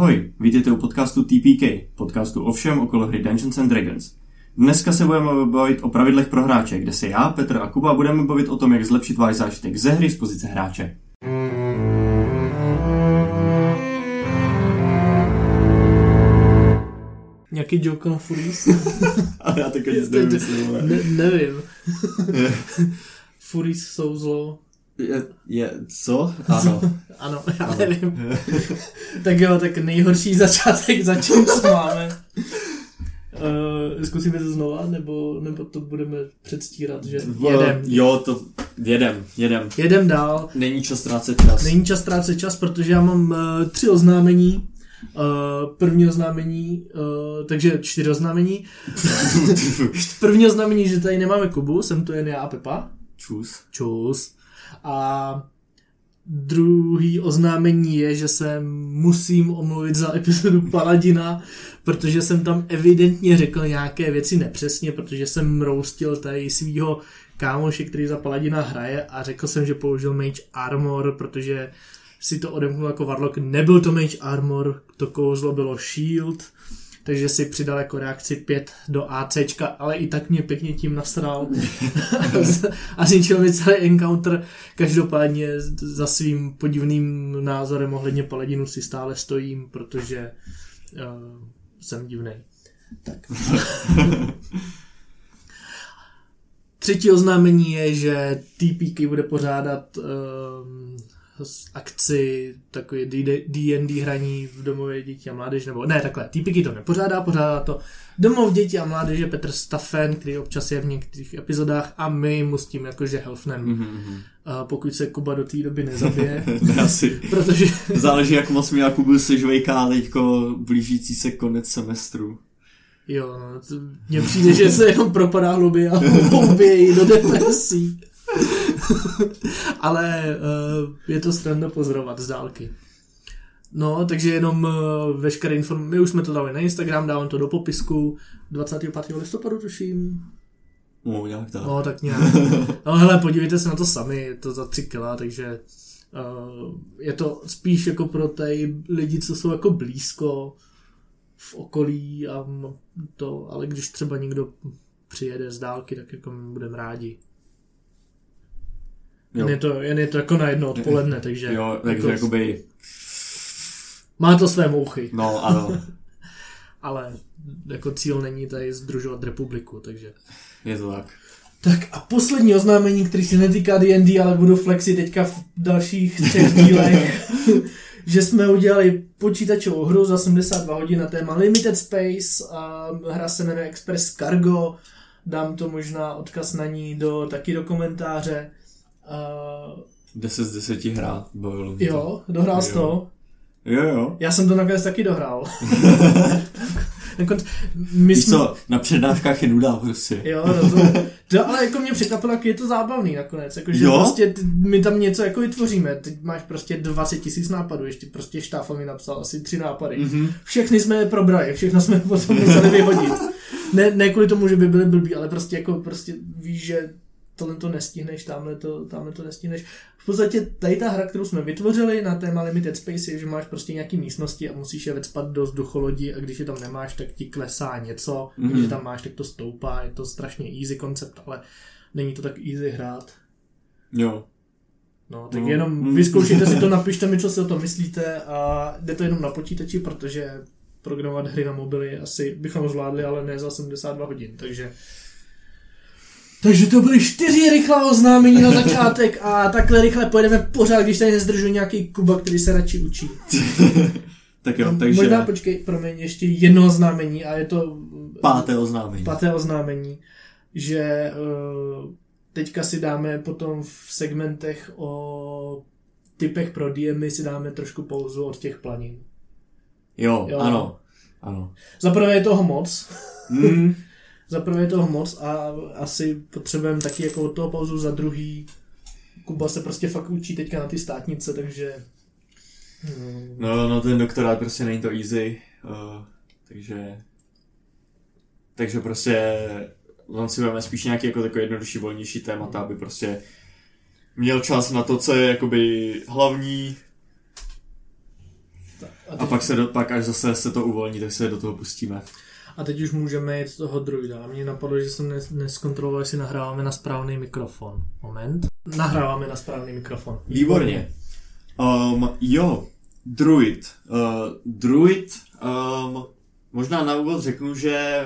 Ahoj, vítejte u podcastu TPK, podcastu o všem okolo hry Dungeons and Dragons. Dneska se budeme bavit o pravidlech pro hráče, kde se já, Petr a Kuba budeme bavit o tom, jak zlepšit váš zážitek ze hry z pozice hráče. Nějaký joke na Furies? Ale já taky nic nevím, ne, nevím. Furies jsou zlo. Je, je, co? Ano. ano, já ano. nevím. tak jo, tak nejhorší začátek začím, co máme. Uh, zkusíme to znova, nebo, nebo to budeme předstírat, že jedem. Jo, to jedem, jedem. Jedem dál. Není čas ztrácet čas. Není čas ztrácet čas, protože já mám uh, tři oznámení. Uh, první oznámení, uh, takže čtyři oznámení. první oznámení, že tady nemáme Kubu, jsem tu jen já a Pepa. Čus. Čus. A druhý oznámení je, že se musím omluvit za epizodu Paladina, protože jsem tam evidentně řekl nějaké věci nepřesně, protože jsem roustil tady svýho kámoše, který za Paladina hraje a řekl jsem, že použil Mage Armor, protože si to odemknul jako Warlock. Nebyl to Mage Armor, to kouzlo bylo Shield, takže si přidal jako reakci 5 do ACčka, ale i tak mě pěkně tím nasral a zničil mi celý encounter. Každopádně za svým podivným názorem ohledně Paladinu si stále stojím, protože uh, jsem divný. Tak. Třetí oznámení je, že TPK bude pořádat um, akci takový D&D hraní v domově dětí a mládeže, nebo ne, takhle, TPK to nepořádá, pořádá to domov dětí a mládeže Petr Staffen, který občas je v některých epizodách a my mu s tím jakože helfnem. Mm-hmm. A pokud se Kuba do té doby nezabije. Asi. protože... Záleží, jak moc mi Kubu se žvejká teďko blížící se konec semestru. Jo, no, mně přijde, že se jenom propadá hluby a hlouběji do depresí. Ale uh, je to stranda pozorovat z dálky. No, takže jenom uh, veškeré informace, my už jsme to dali na Instagram, dávám to do popisku 25. listopadu, tuším. No, nějak tak. No, tak nějak. No, hele, podívejte se na to sami, je to za 3 kila, takže uh, je to spíš jako pro ty lidi, co jsou jako blízko v okolí a to, ale když třeba někdo přijede z dálky, tak jako budeme rádi. Jen je, to, jen je to jako na jedno odpoledne, takže... Jo, takže jako, jakoby... Má to své mouchy. No, ano. Ale jako cíl není tady združovat republiku, takže... Je to tak. Tak a poslední oznámení, který se netýká D&D, ale budu flexit teďka v dalších třech dílech, že jsme udělali počítačovou hru za 72 hodin na téma Limited Space a hra se jmenuje Express Cargo, dám to možná odkaz na ní do, taky do komentáře. Uh, 10 z 10 hrát, bavilo mě Jo, dohrál jsi to? Jo, jo. Já jsem to nakonec taky dohrál. Nakonec, my Víš jsme... co, na přednáškách je nuda prostě. Jo, rozumím. To, ale jako mě překvapilo, jak je to zábavný nakonec. Jako, že jo? prostě my tam něco jako vytvoříme. Teď máš prostě 20 tisíc nápadů, ještě prostě Štáfel mi napsal asi tři nápady. Mm-hmm. Všechny jsme je probrali, všechno jsme potom museli vyhodit. Ne, ne kvůli tomu, že by byly blbý, ale prostě jako prostě víš, že tohle to nestihneš, tamhle to, tamhle to nestihneš. V podstatě tady ta hra, kterou jsme vytvořili na téma Limited Space, je, že máš prostě nějaký místnosti a musíš je vecpat do vzducholodí a když je tam nemáš, tak ti klesá něco, mm-hmm. když je tam máš, tak to stoupá, je to strašně easy koncept, ale není to tak easy hrát. Jo. No, tak no. jenom mhm. vyzkoušejte si to, napište mi, co si o tom myslíte a jde to jenom na počítači, protože programovat hry na mobily asi bychom zvládli, ale ne za 72 hodin, takže takže to byly čtyři rychlá oznámení na začátek a takhle rychle pojedeme pořád, když tady nezdržu nějaký Kuba, který se radši učí. tak jo, takže... Možná počkej, promiň, ještě jedno oznámení a je to... Páté oznámení. Páté oznámení, že uh, teďka si dáme potom v segmentech o typech pro DMy si dáme trošku pauzu od těch planin. Jo, jo. ano. ano. Za prvé je toho moc. Mm. za prvé je toho moc a asi potřebujeme taky jako od toho pauzu za druhý. Kuba se prostě fakt učí teďka na ty státnice, takže... No, no ten doktorát prostě není to easy, uh, takže... Takže prostě on si budeme spíš nějaký jako takový jednodušší, volnější témata, aby prostě měl čas na to, co je jakoby hlavní. A, a pak, se do, pak až zase se to uvolní, tak se do toho pustíme. A teď už můžeme jít toho druida. Mně napadlo, že jsem nes, neskontroloval, jestli nahráváme na správný mikrofon. Moment. Nahráváme na správný mikrofon. Výborně. Um, jo, druid. Uh, druid, um, možná na úvod řeknu, že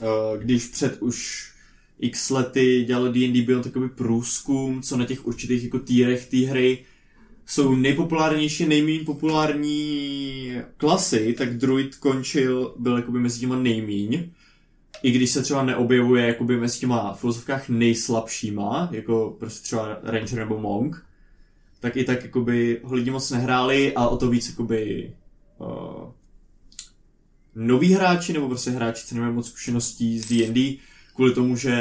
uh, když před už x lety dělalo D&D byl takový průzkum, co na těch určitých jako týrech té hry jsou nejpopulárnější, nejméně populární klasy, tak druid končil, byl jakoby mezi těma nejmíň. I když se třeba neobjevuje jakoby mezi těma filozofkách nejslabšíma, jako prostě třeba Ranger nebo Monk, tak i tak jakoby ho lidi moc nehráli a o to víc jakoby uh, noví hráči nebo prostě hráči, co nemají moc zkušeností z D&D, kvůli tomu, že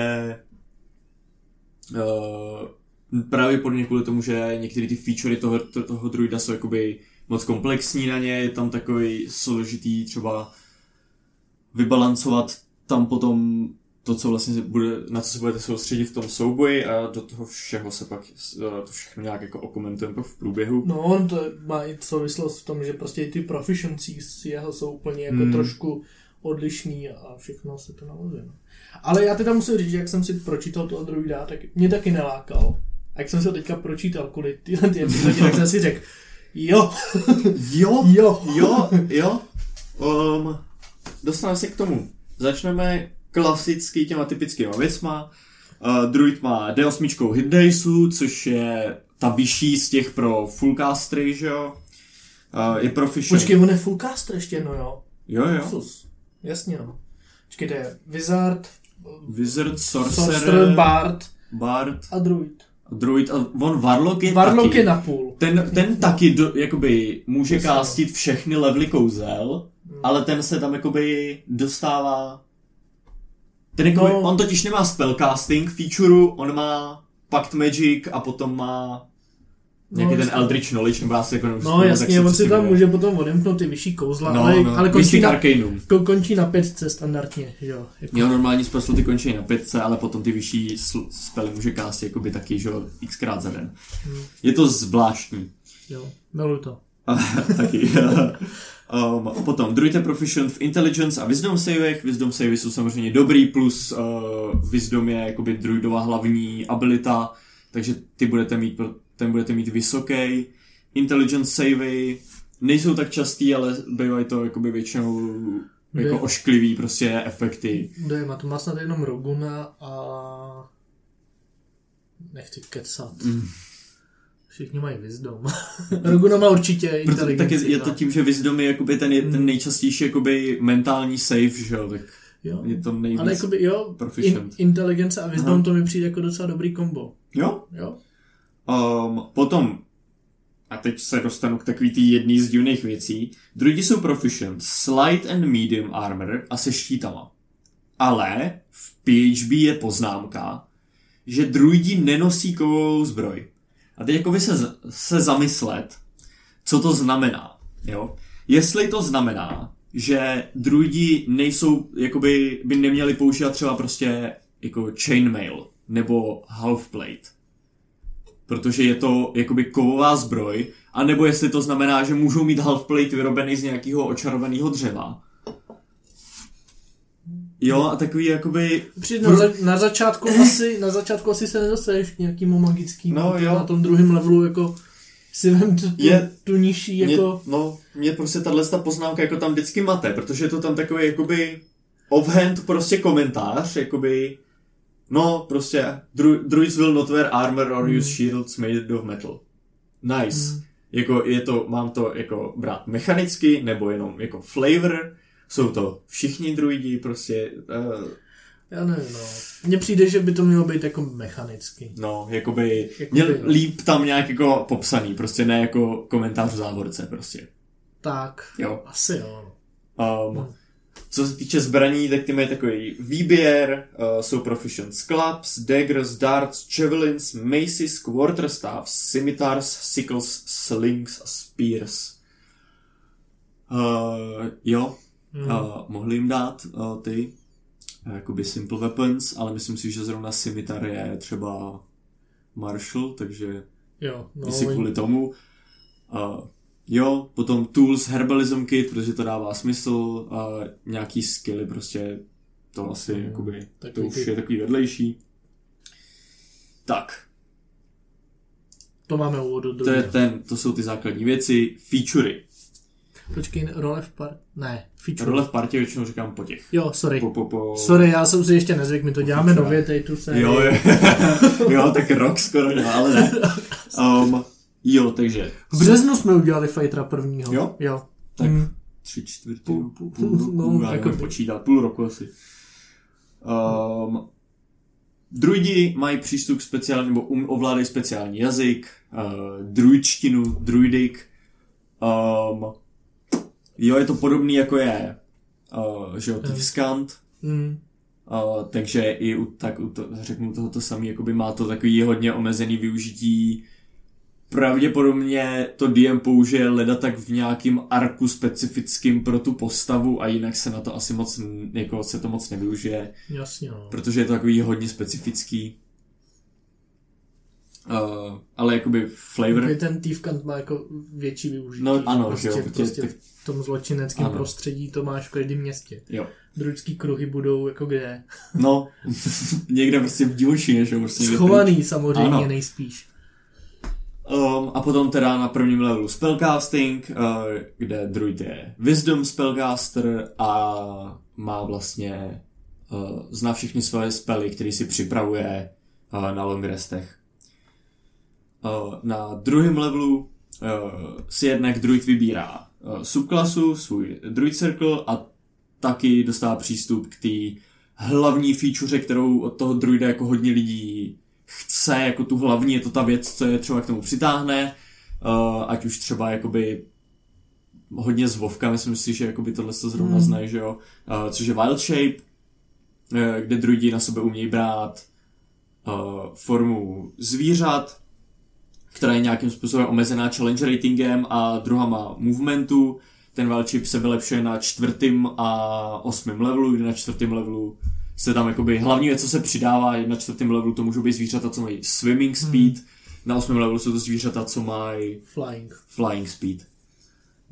uh, pravděpodobně kvůli tomu, že některé ty featurey toho, to, toho druida jsou jakoby moc komplexní na ně, je tam takový složitý třeba vybalancovat tam potom to, co vlastně bude, na co se budete soustředit v tom souboji a do toho všeho se pak to všechno nějak jako okomentujeme v průběhu. No, to má i souvislost v tom, že prostě ty proficiencies jeho jsou úplně jako hmm. trošku odlišný a všechno se to navazuje. No. Ale já teda musím říct, že jak jsem si pročítal toho druida, tak mě taky nelákal. A jak jsem se teďka pročítal kvůli tyhle ty epizodě, tak jsem si řekl, jo. jo, jo, jo, jo. Um, dostaneme se k tomu. Začneme klasicky těma typickýma věcma. Uh, druid má D8 hit daysu, což je ta vyšší z těch pro fullcastry, že jo. Uh, je proficient. Počkej, on je fullcaster ještě, no jo. Jo, jo. Sus. Jasně, no. Počkej, to je Wizard, Wizard, Sorcerer, Sorcerer Bard, Bard a Druid. Druid a on Warlock je Warlock taky. je na půl. Ten, ten taky do, jakoby může se- kástit všechny levely kouzel, Hmm. ale ten se tam jakoby dostává... Ten jakoby, No. on totiž nemá spellcasting featureu, on má Pact Magic a potom má nějaký No, ten. Eldritch Knowledge, nebo já si jako No jasně, on si tam může potom odemknout ty vyšší kouzla, No, ale, no. ale končí, na, ko- končí na pětce standardně, že jo. Jako, Jo, normální spell ty končí na pětce, ale potom ty vyšší spely může kástit jakoby taky, že jo, xkrát za den. Hmm. Je to zvláštní. jo, miluju to. taky. um, potom druid je proficient v intelligence a wisdom savech. Wisdom savey jsou samozřejmě dobrý, plus uh, wisdom je jakoby druidová hlavní abilita, takže ty budete mít, pro- ten budete mít vysoký. Intelligence savey nejsou tak častý, ale bývají to jakoby většinou jako Je. ošklivý prostě efekty. Je má? To má snad jenom Roguna a... Nechci kecat. Mm. Všichni mají wisdom. Roguna má určitě Proto, inteligenci. tak je, je to tím, že wisdom je jakoby ten, je ten Mm. nejčastější jakoby mentální save, že jo, tak Jo. je to nejvíc. Ale jakoby jo, in, inteligence a wisdom Aha. to mi přijde jako docela dobrý kombo. Jo, Jo? Um, potom, a teď se dostanu k takový tý jedný z divných věcí, druidi jsou proficient, slight and medium armor a se štítama. Ale v PHB je poznámka, že druidi nenosí kovovou zbroj. A teď jakoby se, se zamyslet, co to znamená. Jo? Jestli to znamená, že druidi nejsou, jakoby by neměli používat třeba prostě jako chainmail nebo halfplate, protože je to jakoby kovová zbroj, anebo jestli to znamená, že můžou mít halfplate vyrobený z nějakého očarovaného dřeva. Jo, a takový jakoby... Přijde na, za, na, začátku asi, na začátku asi se nedostaneš k nějakému magickým. No, jo. Na tom druhém levelu jako si vem tu, tu, Je- tu nižší jako... Mě, no, mě prostě tahle ta poznámka jako tam vždycky mate, protože je to tam takový jakoby offhand prostě komentář, jakoby no prostě dru, druids will not wear armor or Hmm. use shields made of metal. Nice. Hmm. Jako je to, mám to jako brát mechanicky, nebo jenom jako flavor, jsou to všichni druidi, prostě, uh, Já nevím, no. Mně přijde, že by to mělo být jako mechanicky. no, jakoby, Jakoby, měl no. líp tam nějak jako popsaný, prostě ne jako komentář v závorce, prostě, Tak, jo. asi jo. Um, Hmm. Co se týče zbraní, tak ty mají takový výběr, uh, jsou proficient clubs, daggers, darts, javelins, maces, quarterstaffs, scimitars, sickles, slings a spears. Uh, jo, Hmm. uh, mohli jim dát uh, ty uh, jakoby simple weapons, ale myslím si, že zrovna scimitar je třeba martial, takže Jo, no, si kvůli tomu. Uh, jo, potom Tools Herbalism Kit, protože to dává smysl a nějaký skilly prostě to asi mm, jakoby, to už ty... je takový vedlejší. Tak. To máme úvod to, je ten, to jsou ty základní věci. Featurey. Počkej, role v par... Ne, feature. Role v partě většinou říkám po těch. Jo, sorry. Po, po, po... Sorry, já jsem si ještě nezvyk, my to děláme po nově, tady tu se. Jo, jo. jo, tak rok skoro, no, ale ne. Um, jo, takže... V březnu jsme udělali Fightera prvního. Jo? Jo. Tak hmm. tři čtvrtě, půl, půl, půl, půl, půl, no, já jako počítat, půl roku asi. Um, druidi mají přístup k speciální, nebo um, ovládají speciální jazyk, uh, druidštinu, druidik. Um, jo, je to podobný jako je, uh, že jo, Tivskant. Mm. Uh, takže i u, tak u to, řeknu tohoto samý, jakoby má to takový hodně omezený využití pravděpodobně to DM použije leda tak v nějakým arku specifickým pro tu postavu a jinak se na to asi moc, jako se to moc nevyužije. Jasně, no. Protože je to takový hodně specifický. Uh, ale jakoby flavor... Takový ten Thiefkant má jako větší využití. No ano, prostě, že jo. Prostě tak... v tom zločineckém ano. prostředí to máš v každém městě. Jo. Druidský kruhy budou jako kde? No, někde prostě v divočině, že jo. Prostě Schovaný samozřejmě ano. nejspíš. Um, a potom teda na prvním levelu spellcasting, uh, kde druid je Wisdom spellcaster a má vlastně, uh, zná všechny svoje spely, které si připravuje uh, na long restech. Uh, na druhém levelu uh, si jednak druid vybírá uh, subklasu, svůj druid circle a taky dostává přístup k té hlavní feature, kterou od toho druida jako hodně lidí chce, jako tu hlavní, je to ta věc, co je třeba k tomu přitáhne, uh, ať už třeba jakoby hodně z Vovka, myslím si, že jakoby tohle se zrovna hmm. znají, že jo, uh, což je Wild Shape, uh, kde druidi na sebe umějí brát uh, formu zvířat, která je nějakým způsobem omezená challenge ratingem a druhá má movementu, ten Wild Shape se vylepšuje na čtvrtým a osmém levelu, kdy na čtvrtém levelu se tam jakoby hlavní věc, co se přidává, na čtvrtém levelu to můžou být zvířata, co mají swimming hmm. speed, hmm. na osmém levelu jsou to zvířata, co mají flying, flying speed.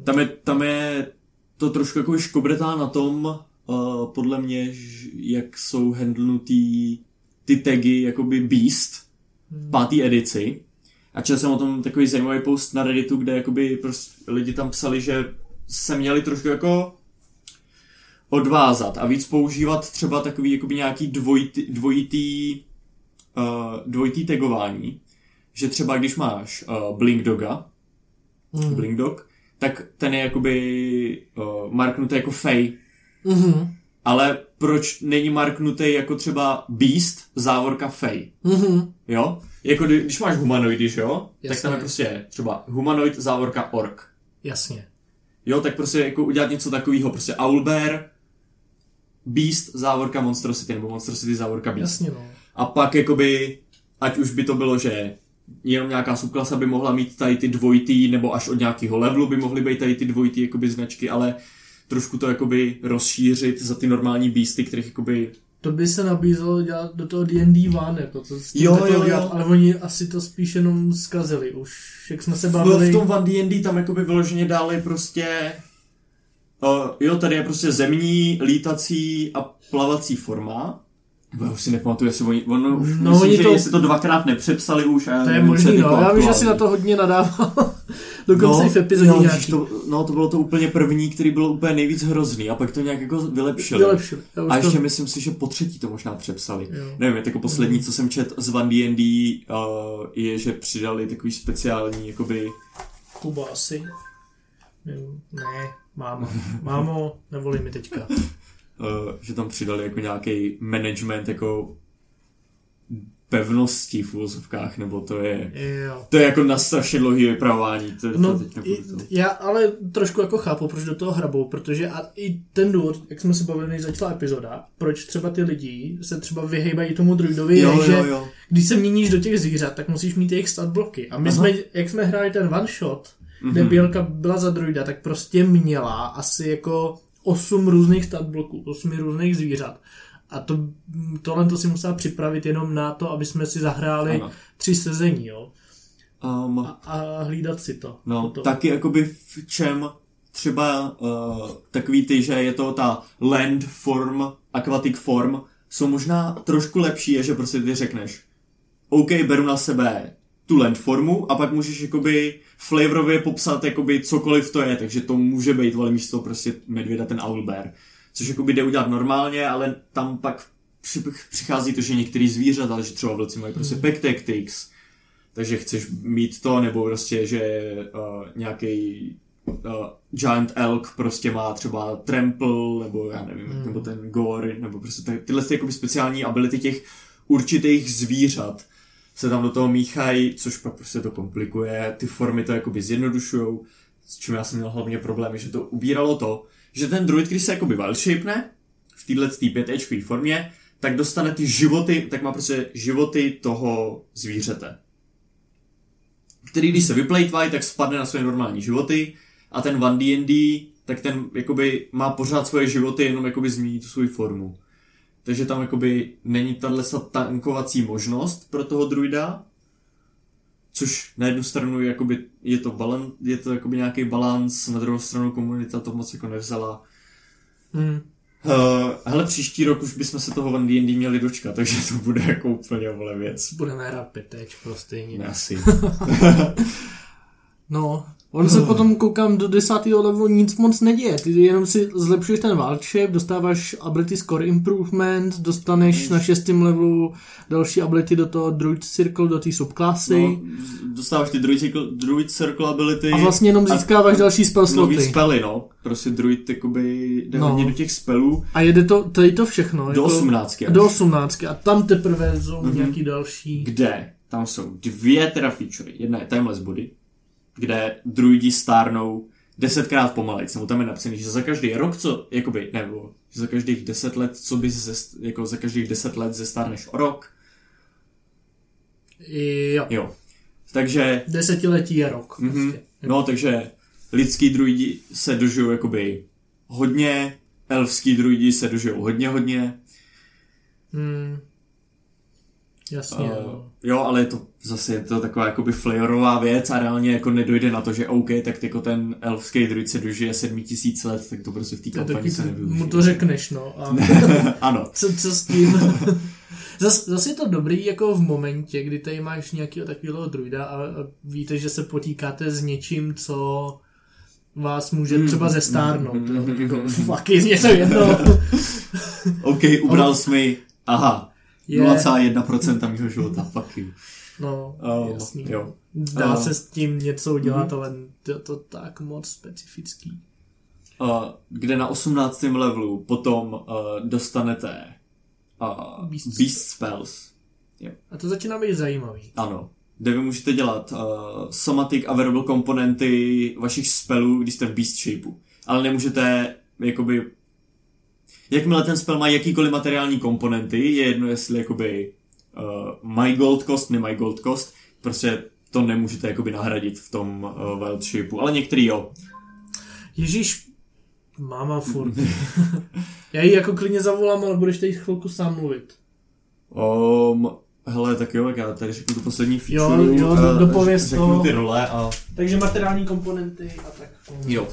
Tam je, tam je to trošku jako škobretá na tom, uh, podle mě, jak jsou handlnutý ty tagy jakoby Beast hmm. v pátý edici. A četl jsem o tom takový zajímavý post na Redditu, kde jakoby prostě lidi tam psali, že se měli trošku jako odvázat a víc používat třeba takový jakoby nějaký dvojitý, dvojitý, uh, dvojitý tagování, že třeba když máš uh, Blink Doga, mm. Blink Dog, tak ten je jakoby uh, marknutý jako Fey. Mm-hmm. Ale proč není marknutý jako třeba Beast, závorka Fey? Mm-hmm. Jo? Jako když máš humanoidy, jo? Jasně. Tak tam je prostě třeba humanoid, závorka Ork. Jasně. Jo, tak prostě jako udělat něco takového, prostě Owlbear, Beast závorka Monstrosity, nebo Monstrosity závorka Beast. Jasně, no. A pak jakoby, ať už by to bylo, že jenom nějaká subklasa by mohla mít tady ty dvojitý, nebo až od nějakého levelu by mohly být tady ty dvojitý jakoby značky, ale trošku to jakoby rozšířit za ty normální beasty, kterých jakoby to by se nabízelo dělat do toho D&D One, jako to s tím jo, jo, jo. Dělat, ale oni asi to spíš jenom zkazili už, jak jsme se bavili. V tom One D&D tam jakoby vyloženě dali prostě Uh, jo, tady je prostě zemní, lítací a plavací forma. Já už si nepamatuju, jestli oni, ono, no, myslím, oni že to, jestli to dvakrát nepřepsali už. A to je možný, no, já vím, že si na to hodně nadával. Dokonce no, i v epizodě nějaký. To, no, to bylo to úplně první, který byl úplně nejvíc hrozný a pak to nějak jako vylepšili. vylepšili. A ještě to... myslím si, že po třetí to možná přepsali. Jo. Nevím, je jako poslední, mm. co jsem čet z Van D&D, uh, je, že přidali takový speciální, jakoby... Kuba asi. Ne, Mámo, mámo, nevolí mi teďka. Uh, že tam přidali jako nějaký management jako pevnosti v úvozovkách, nebo to je, jo. to je jako na strašně dlouhý vypravování. To, no, to teď já ale trošku jako chápu, proč do toho hrabou, protože a i ten důvod, jak jsme se bavili, než začala epizoda, proč třeba ty lidi se třeba vyhejbají tomu druidovi, jo, je, jo, že jo. když se měníš do těch zvířat, tak musíš mít jejich stat bloky. A my Aha. jsme, jak jsme hráli ten one shot, mm-hmm. kde Bělka byla za druida, tak prostě měla asi jako osm různých statbloků, osmi různých zvířat. A to, tohle to si musela připravit jenom na to, aby jsme si zahráli ano. tři sezení, jo. Um, a, a hlídat si to. no, potom. taky jakoby v čem třeba uh, takový ty, že je to ta land form, aquatic form, jsou možná trošku lepší, je, že prostě ty řekneš, OK, beru na sebe tu land formu a pak můžeš jakoby flavorově popsat jakoby cokoliv to je, takže to může být, ale místo prostě medvěda ten owlbear. Což jakoby jde udělat normálně, ale tam pak při- přichází to, že některý zvířata, že třeba vlci mají prostě pack tactics, takže chceš mít to, nebo prostě, že uh, nějaký uh, giant elk prostě má třeba trample, nebo já nevím, Hmm. nebo ten gore, nebo prostě ty, tyhle ty jakoby speciální ability těch určitých zvířat se tam do toho míchají, což pak prostě to komplikuje, ty formy to jakoby zjednodušujou, s čím já jsem měl hlavně problémy, že to ubíralo to, že ten druid, když se jakoby wild shapene, v téhle 5 formě, tak dostane ty životy, tak má prostě životy toho zvířete. Který když se vyplejtvají, tak spadne na své normální životy a ten 1D&D, tak ten jakoby má pořád svoje životy, jenom jakoby změní tu svou formu. Takže tam jakoby není tahle tankovací možnost pro toho druida, což na jednu stranu jakoby je to, balan, je to jakoby nějaký balans, na druhou stranu komunita to moc jako nevzala. Hmm. Uh, hele, příští rok už bychom se toho 1D&D měli dočkat, takže to bude jako úplně vole věc. Budeme hrát pěteč prostě. Ne, asi. No, on se potom koukám do desátého levelu nic moc neděje. Ty jenom si zlepšuješ ten shape, dostáváš ability score improvement, dostaneš na šestém levelu další ability do toho druid circle, do té subklasy. No, dostáváš ty druid circle, druid circle ability. a vlastně jenom získáváš další spell Nový sloty. spely, no. Prostě druid jakoby jde No. hodně do těch spelů. A jede to, tady to všechno. Do 18. až. Do 18. A tam teprve jsou Mhm. nějaký další. Kde tam jsou dvě teda featurey. Jedna je Timeless Body, kde druidi stárnou desetkrát pomalej. Nebo tam je napsaný, že za každý rok, co, jakoby, nebo že za každých deset let, co by ze, jako za každých deset let zestárneš o rok. Jo. Jo. Takže Desetiletí je rok. Mhm. Prostě. No, takže lidský druidi se dožijou jakoby hodně, elfský druidi se dožijou hodně, hodně. Hmm. Jasně. Uh, jo, ale je to zase je to taková jakoby flavorová věc a reálně jako nedojde na to, že OK, tak jako ten elfský druid se dožije 7000 let, tak to prostě v té kampani se nevyužije. mu to řekneš, no. A ano. co, co s tím? Zas, zase je to dobrý jako v momentě, kdy tady máš nějakého takového druida a, a víte, že se potýkáte s něčím, co vás může Mm, třeba zestárnout. mm, mm, tak mm, jako, mm. fuck, je to jedno. OK, ubral jsi mi, aha, Je, 0,1% mého života, fuck you. no, Oh, jasný. jo. Dá Oh. se s tím něco udělat, Mhm. ale to, to tak moc specifický. Uh, kde na 18. levelu potom uh, dostanete uh, Beast Beast, Spells. A to začíná být zajímavý. Ano. Kde vy můžete dělat uh, somatic a variable komponenty vašich spellů, když jste v Beast shapeu. Ale nemůžete, jakoby... Jakmile ten spell má jakýkoliv materiální komponenty, je jedno, jestli jakoby uh, mají gold cost, nemají gold cost, prostě to nemůžete jakoby nahradit v tom uh, wild shapeu, ale některý jo. Ježíš, máma furt. Já ji jako klidně zavolám, ale budeš tady chvilku sám mluvit. Um, hele, tak jo, tak já tady řeknu tu poslední feature. Jo, jo, do- eh, dopověz to. ty role a... Takže materiální komponenty a tak. Jo.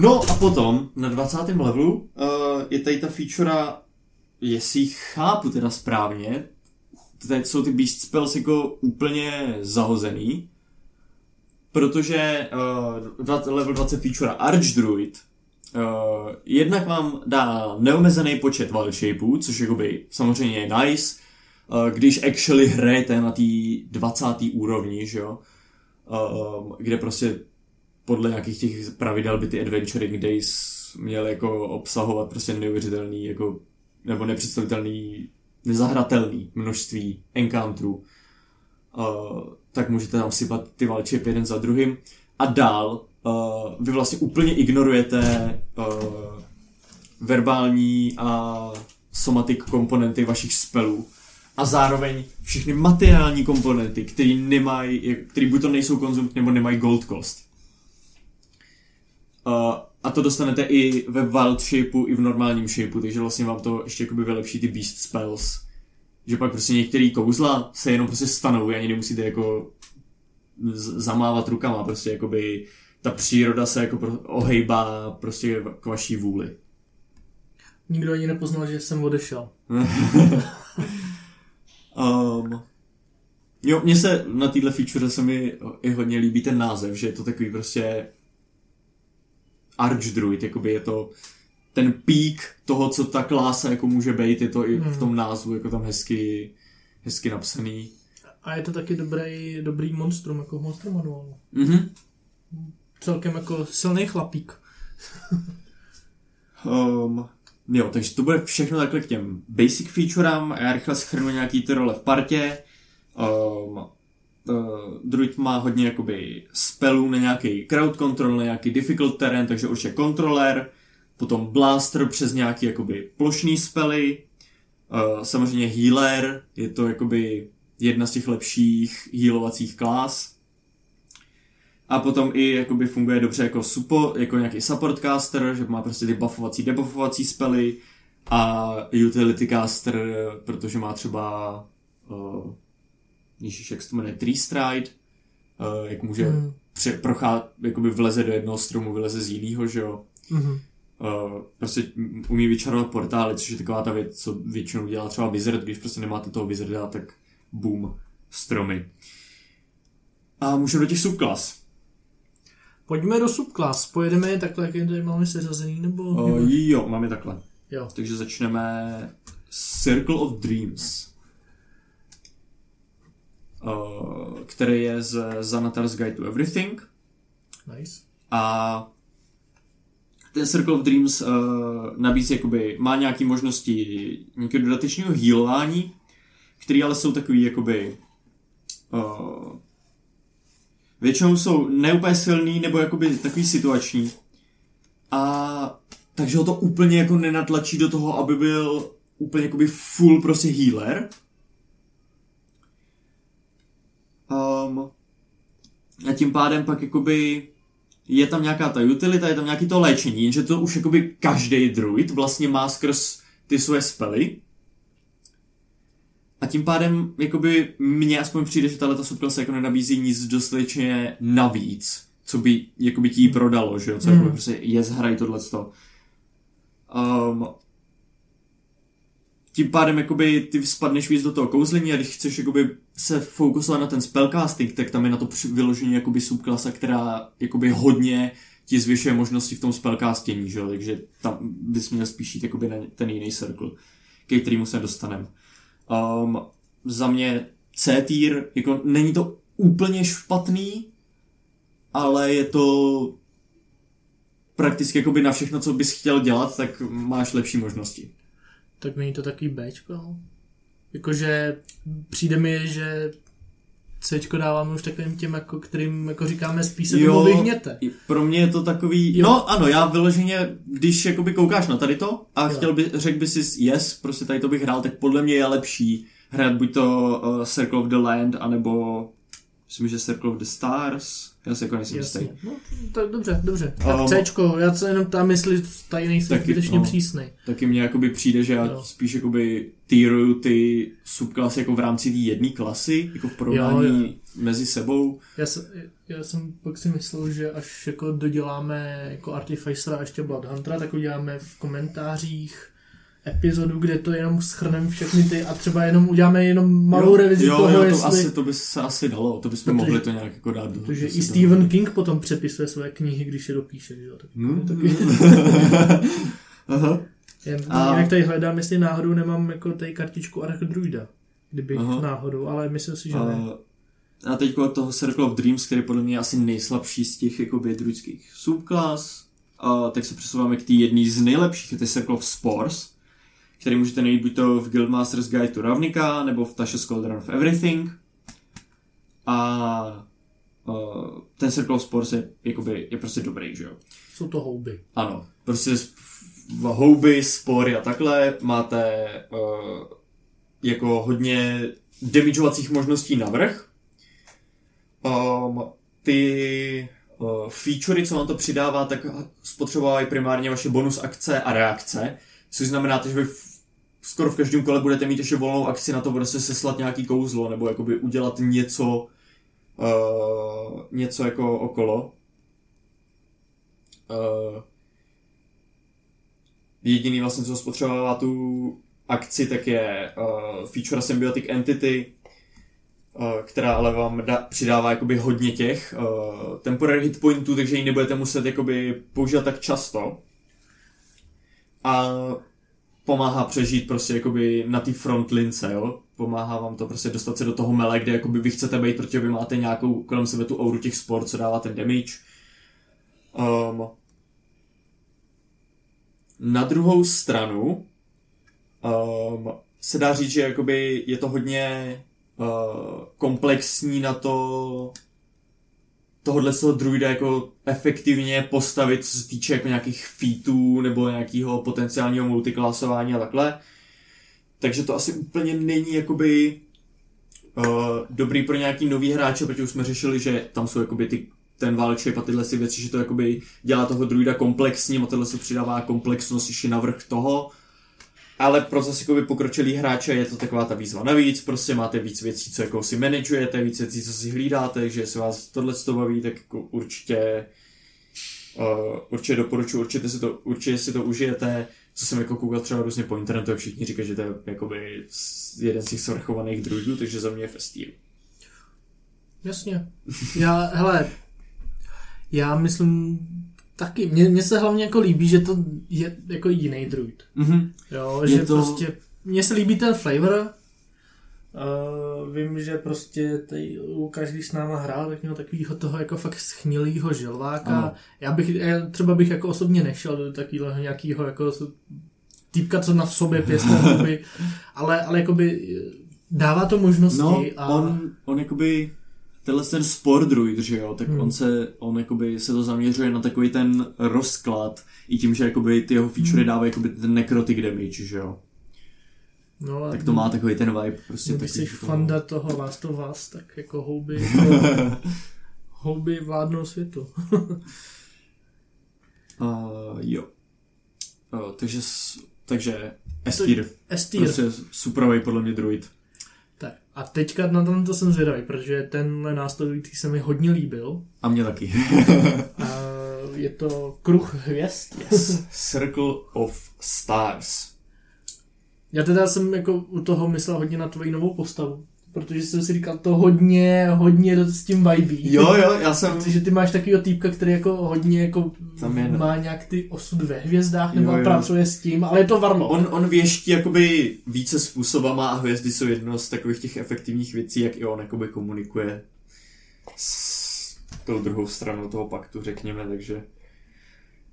No a potom na 20. levelu uh, je tady ta feature, jestli chápu teda správně, teď jsou ty Beast Spells jako úplně zahozený, protože uh, dva- level 20 feature Archdruid uh, jednak vám dá neomezený počet wild shapeů, což jakoby samozřejmě je nice, uh, když actually hrajete na té 20. úrovni, že jo, um, kde prostě podle nějakých těch pravidel by ty Adventuring Days měly jako obsahovat prostě neuvěřitelný jako, nebo nepředstavitelný, nezahratelný množství encounterů. Uh, tak můžete tam sypat ty valčep jeden za druhým. A dál uh, vy vlastně úplně ignorujete uh, verbální a somatic komponenty vašich spelů a zároveň všechny materiální komponenty, které nemají, který buď to nejsou konzumt, nebo nemají gold cost. Uh, a to dostanete i ve wild shapeu, i v normálním shapeu, takže vlastně vám to ještě jakoby vylepší ty beast spells. Že pak prostě některé kouzla se jenom prostě stanou, ani nemusíte jako z- zamávat rukama, prostě jakoby ta příroda se jako pro, ohejbá prostě k vaší vůli. Nikdo ani nepoznal, že jsem odešel. um, jo, mně se na téhle feature se mi i hodně líbí ten název, že je to takový prostě archdruid, jakoby je to ten pík toho, co ta klása jako může být, je to i v tom názvu, jako tam hezky, hezky napsaný. A je to taky dobrý, dobrý monstrum, jako v Monster Manualu. Mhm. Celkem jako silný chlapík. Um, jo, takže to bude všechno takhle k těm basic featurám. Já rychle schrnu nějaký ty role v partě. Um, uh, druid má hodně jakoby spellů na nějaký crowd control, na nějaký difficult terén, takže určitě kontroler, potom blaster přes nějaký jakoby plošný spely, uh, samozřejmě healer, je to jakoby jedna z těch lepších healovacích klas. A potom i jakoby funguje dobře jako, supo, jako nějaký support caster, že má prostě ty buffovací, debuffovací spely a utility caster, protože má třeba uh, Ježíš, jak se to jmenuje, Tree Stride, uh, jak může mm. pře- procházet, jakoby vleze do jednoho stromu, vyleze z jiného, že jo. Mhm. Uh, prostě umí vyčarovat portály, což je taková ta věc, co většinou dělá třeba Wizard, když prostě nemáte toho Wizarda, tak boom, stromy. A můžeme do těch subklas. Pojďme do subklas. Pojedeme je takhle, jak je tady máme seřazený, nebo... Uh, jo, máme takhle. Jo. Takže začneme Circle of Dreams, který je z Zanatar's Guide to Everything. Nice. A ten Circle of Dreams uh, nabízí, jakoby, má nějaké možnosti nějakého dodatečného healování, které ale jsou takový, jakoby, uh, většinou jsou neúplně silný, nebo jakoby takový situační. A takže ho to úplně jako nenatlačí do toho, aby byl úplně jakoby full prostě healer. Um, a tím pádem pak jakoby je tam nějaká ta utilita, je tam nějaký to léčení, jenže to už jakoby každý druid vlastně má skrz ty svoje spely. A tím pádem, jakoby, mně aspoň přijde, že tahle subklasa jako nenabízí nic dostatečně navíc, co by, jakoby ti prodalo, že jo, co jako prostě je zhraj tohleto. Um, tím pádem jakoby ty spadneš víc do toho kouzlení a když chceš jakoby se fokusovat na ten spellcasting, tak tam je na to vyloženě jakoby subklasa, která jakoby hodně ti zvyšuje možnosti v tom spellcastění, že takže tam bys měl spíš jít jakoby na ten jiný circle, ke kterému se dostaneme. Um, za mě C tier, jako není to úplně špatný, ale je to prakticky jakoby na všechno, co bys chtěl dělat, tak máš lepší možnosti. Tak není to takový Bčko, no? Jakože přijde mi, že Cčko dáváme už takovým těm, jako, kterým jako říkáme, spíš se tomu vyhněte. pro mě je to takový, Jo. no ano, já vyloženě, když jakoby koukáš na tady to a Jo. chtěl by, řekl by si, yes, prostě tady to bych hrál, tak podle mě je lepší hrát buď to uh, Circle of the Land, anebo myslím, že Circle of the Stars, já si jako nejsem jistý. No, tak dobře, dobře. Tak Um, Cčko, já se jenom tam jestli tady nejsem taky, zbytečně no. přísnej. Taky mně jakoby přijde, že já Jo. spíš jakoby týruju ty subklasy jako v rámci té jedné klasy, jako v porovnání Jo, jo. mezi sebou. Já jsem, já jsem pak si myslel, že až jako doděláme jako Artificera a ještě Bloodhuntera, tak uděláme v komentářích epizodu, kde to jenom schrneme všechny ty a třeba jenom uděláme jenom malou jo, revizi jo, toho, jo, to, jestli... asi, to by se asi dalo, to bychom Protože- mohli to nějak jako dát do Protože i. Stephen King potom přepisuje své knihy, když je dopíše, že jo? Tak, Hmm. taky, Aha. jen, A- jinak tady hledám, jestli náhodou nemám jako tady kartičku Archdruida. Kdyby Aha. náhodou, ale myslím si, že ne. Uh, a teď od toho Circle of Dreams, který podle mě je asi nejslabší z těch jakoby druidských subklas, uh, tak se přesouváme k té jedné z nejlepších, je to Circle of Spores, který můžete najít buď to v Guildmaster's Guide to Ravnica, nebo v Tasha's Cauldron of Everything. A uh, ten Circle of Spores je, jakoby, je prostě dobrý, že jo. Jsou to houby. Ano, prostě v houby, spory a takhle máte uh, jako hodně damageovacích možností navrh. Um, ty uh, featurey, co vám to přidává, tak spotřebovají primárně vaše bonus akce a reakce, což znamená, že vy skoro v každém kole budete mít ještě volnou akci na to, bude se seslat nějaký kouzlo, nebo jakoby udělat něco uh, něco jako okolo. Uh, jediný vlastně, co spotřebovává tu akci, tak je uh, feature Symbiotic Entity, která ale vám da, přidává jakoby hodně těch uh, temporary hit pointů, takže ji nebudete muset jakoby používat tak často. A pomáhá přežít prostě jakoby na té frontlince, jo. Pomáhá vám to prostě dostat se do toho mele, kde jakoby vy chcete být, protože vy máte nějakou kolem sebe tu auru těch sport, co dává ten damage. Um, na druhou stranu um, se dá říct, že jakoby je to hodně uh, komplexní na to tohohle toho druida jako efektivně postavit, co se týče jako nějakých featů nebo nějakého potenciálního multiklasování a takhle. Takže to asi úplně není jakoby uh, dobrý pro nějaký nový hráče, protože už jsme řešili, že tam jsou jakoby ty ten válčep a tyhle si věci, že to jakoby dělá toho druida komplexním a tohle se přidává komplexnost ještě navrh toho. Ale pro zase jakoby pokročilý hráče je to taková ta výzva navíc, prostě máte víc věcí, co jako si manažujete, víc věcí, co si hlídáte, že se vás tohle to baví, tak jako určitě uh, určitě doporučuji, určitě si to, určitě si to užijete, co jsem jako koukal třeba různě po internetu, jak všichni říkají, že to je jakoby jeden z těch svrchovaných druidů, takže za mě je festír. Jasně. Já, hele, já myslím taky, mně, mně se hlavně jako líbí, že to je jako jiný druid. Mm-hmm. Jo, Je že to- prostě, mně se líbí ten flavor, Uh, vím, že prostě tady Lukáš, když s náma hrál, tak měl takovýho toho jako fakt schnilýho želváka. Ano. Já bych, já třeba bych jako osobně nešel do takového nějakého jako týpka, co na sobě pěstuje ale, ale jakoby dává to možnosti No, a on, on jakoby, tenhle ten sport druid, že jo, tak Hmm. on se, on jakoby se to zaměřuje na takový ten rozklad, i tím, že jakoby ty jeho feature Hmm. dávají jakoby ten necrotic damage, že jo. no, a Tak to má takový ten vibe, prostě Když jsi jako- fanda toho Last of Us, tak jako houby, houby vládnou světu. Uh, jo. Uh, takže, takže Estir, Estýr. prostě superový podle mě druid. Tak a teďka na tom to jsem zvědavý, protože tenhle následující se mi hodně líbil. A mě taky. A je to kruh hvězd. yes. Circle of Stars. Já teda jsem jako u toho myslel hodně na tvoji novou postavu, protože jsem si říkal, to hodně, hodně do- s tím vibí. Jo, jo, já jsem... Protože ty máš takovýho týpka, který jako hodně jako Tam je- má nějak ty osud ve hvězdách Jo, nebo jo. pracuje s tím, ale je to varlo. On, on věští jakoby více způsobama a hvězdy jsou jedno z takových těch efektivních věcí, jak i on jakoby komunikuje s tou druhou stranou toho paktu, řekněme, takže...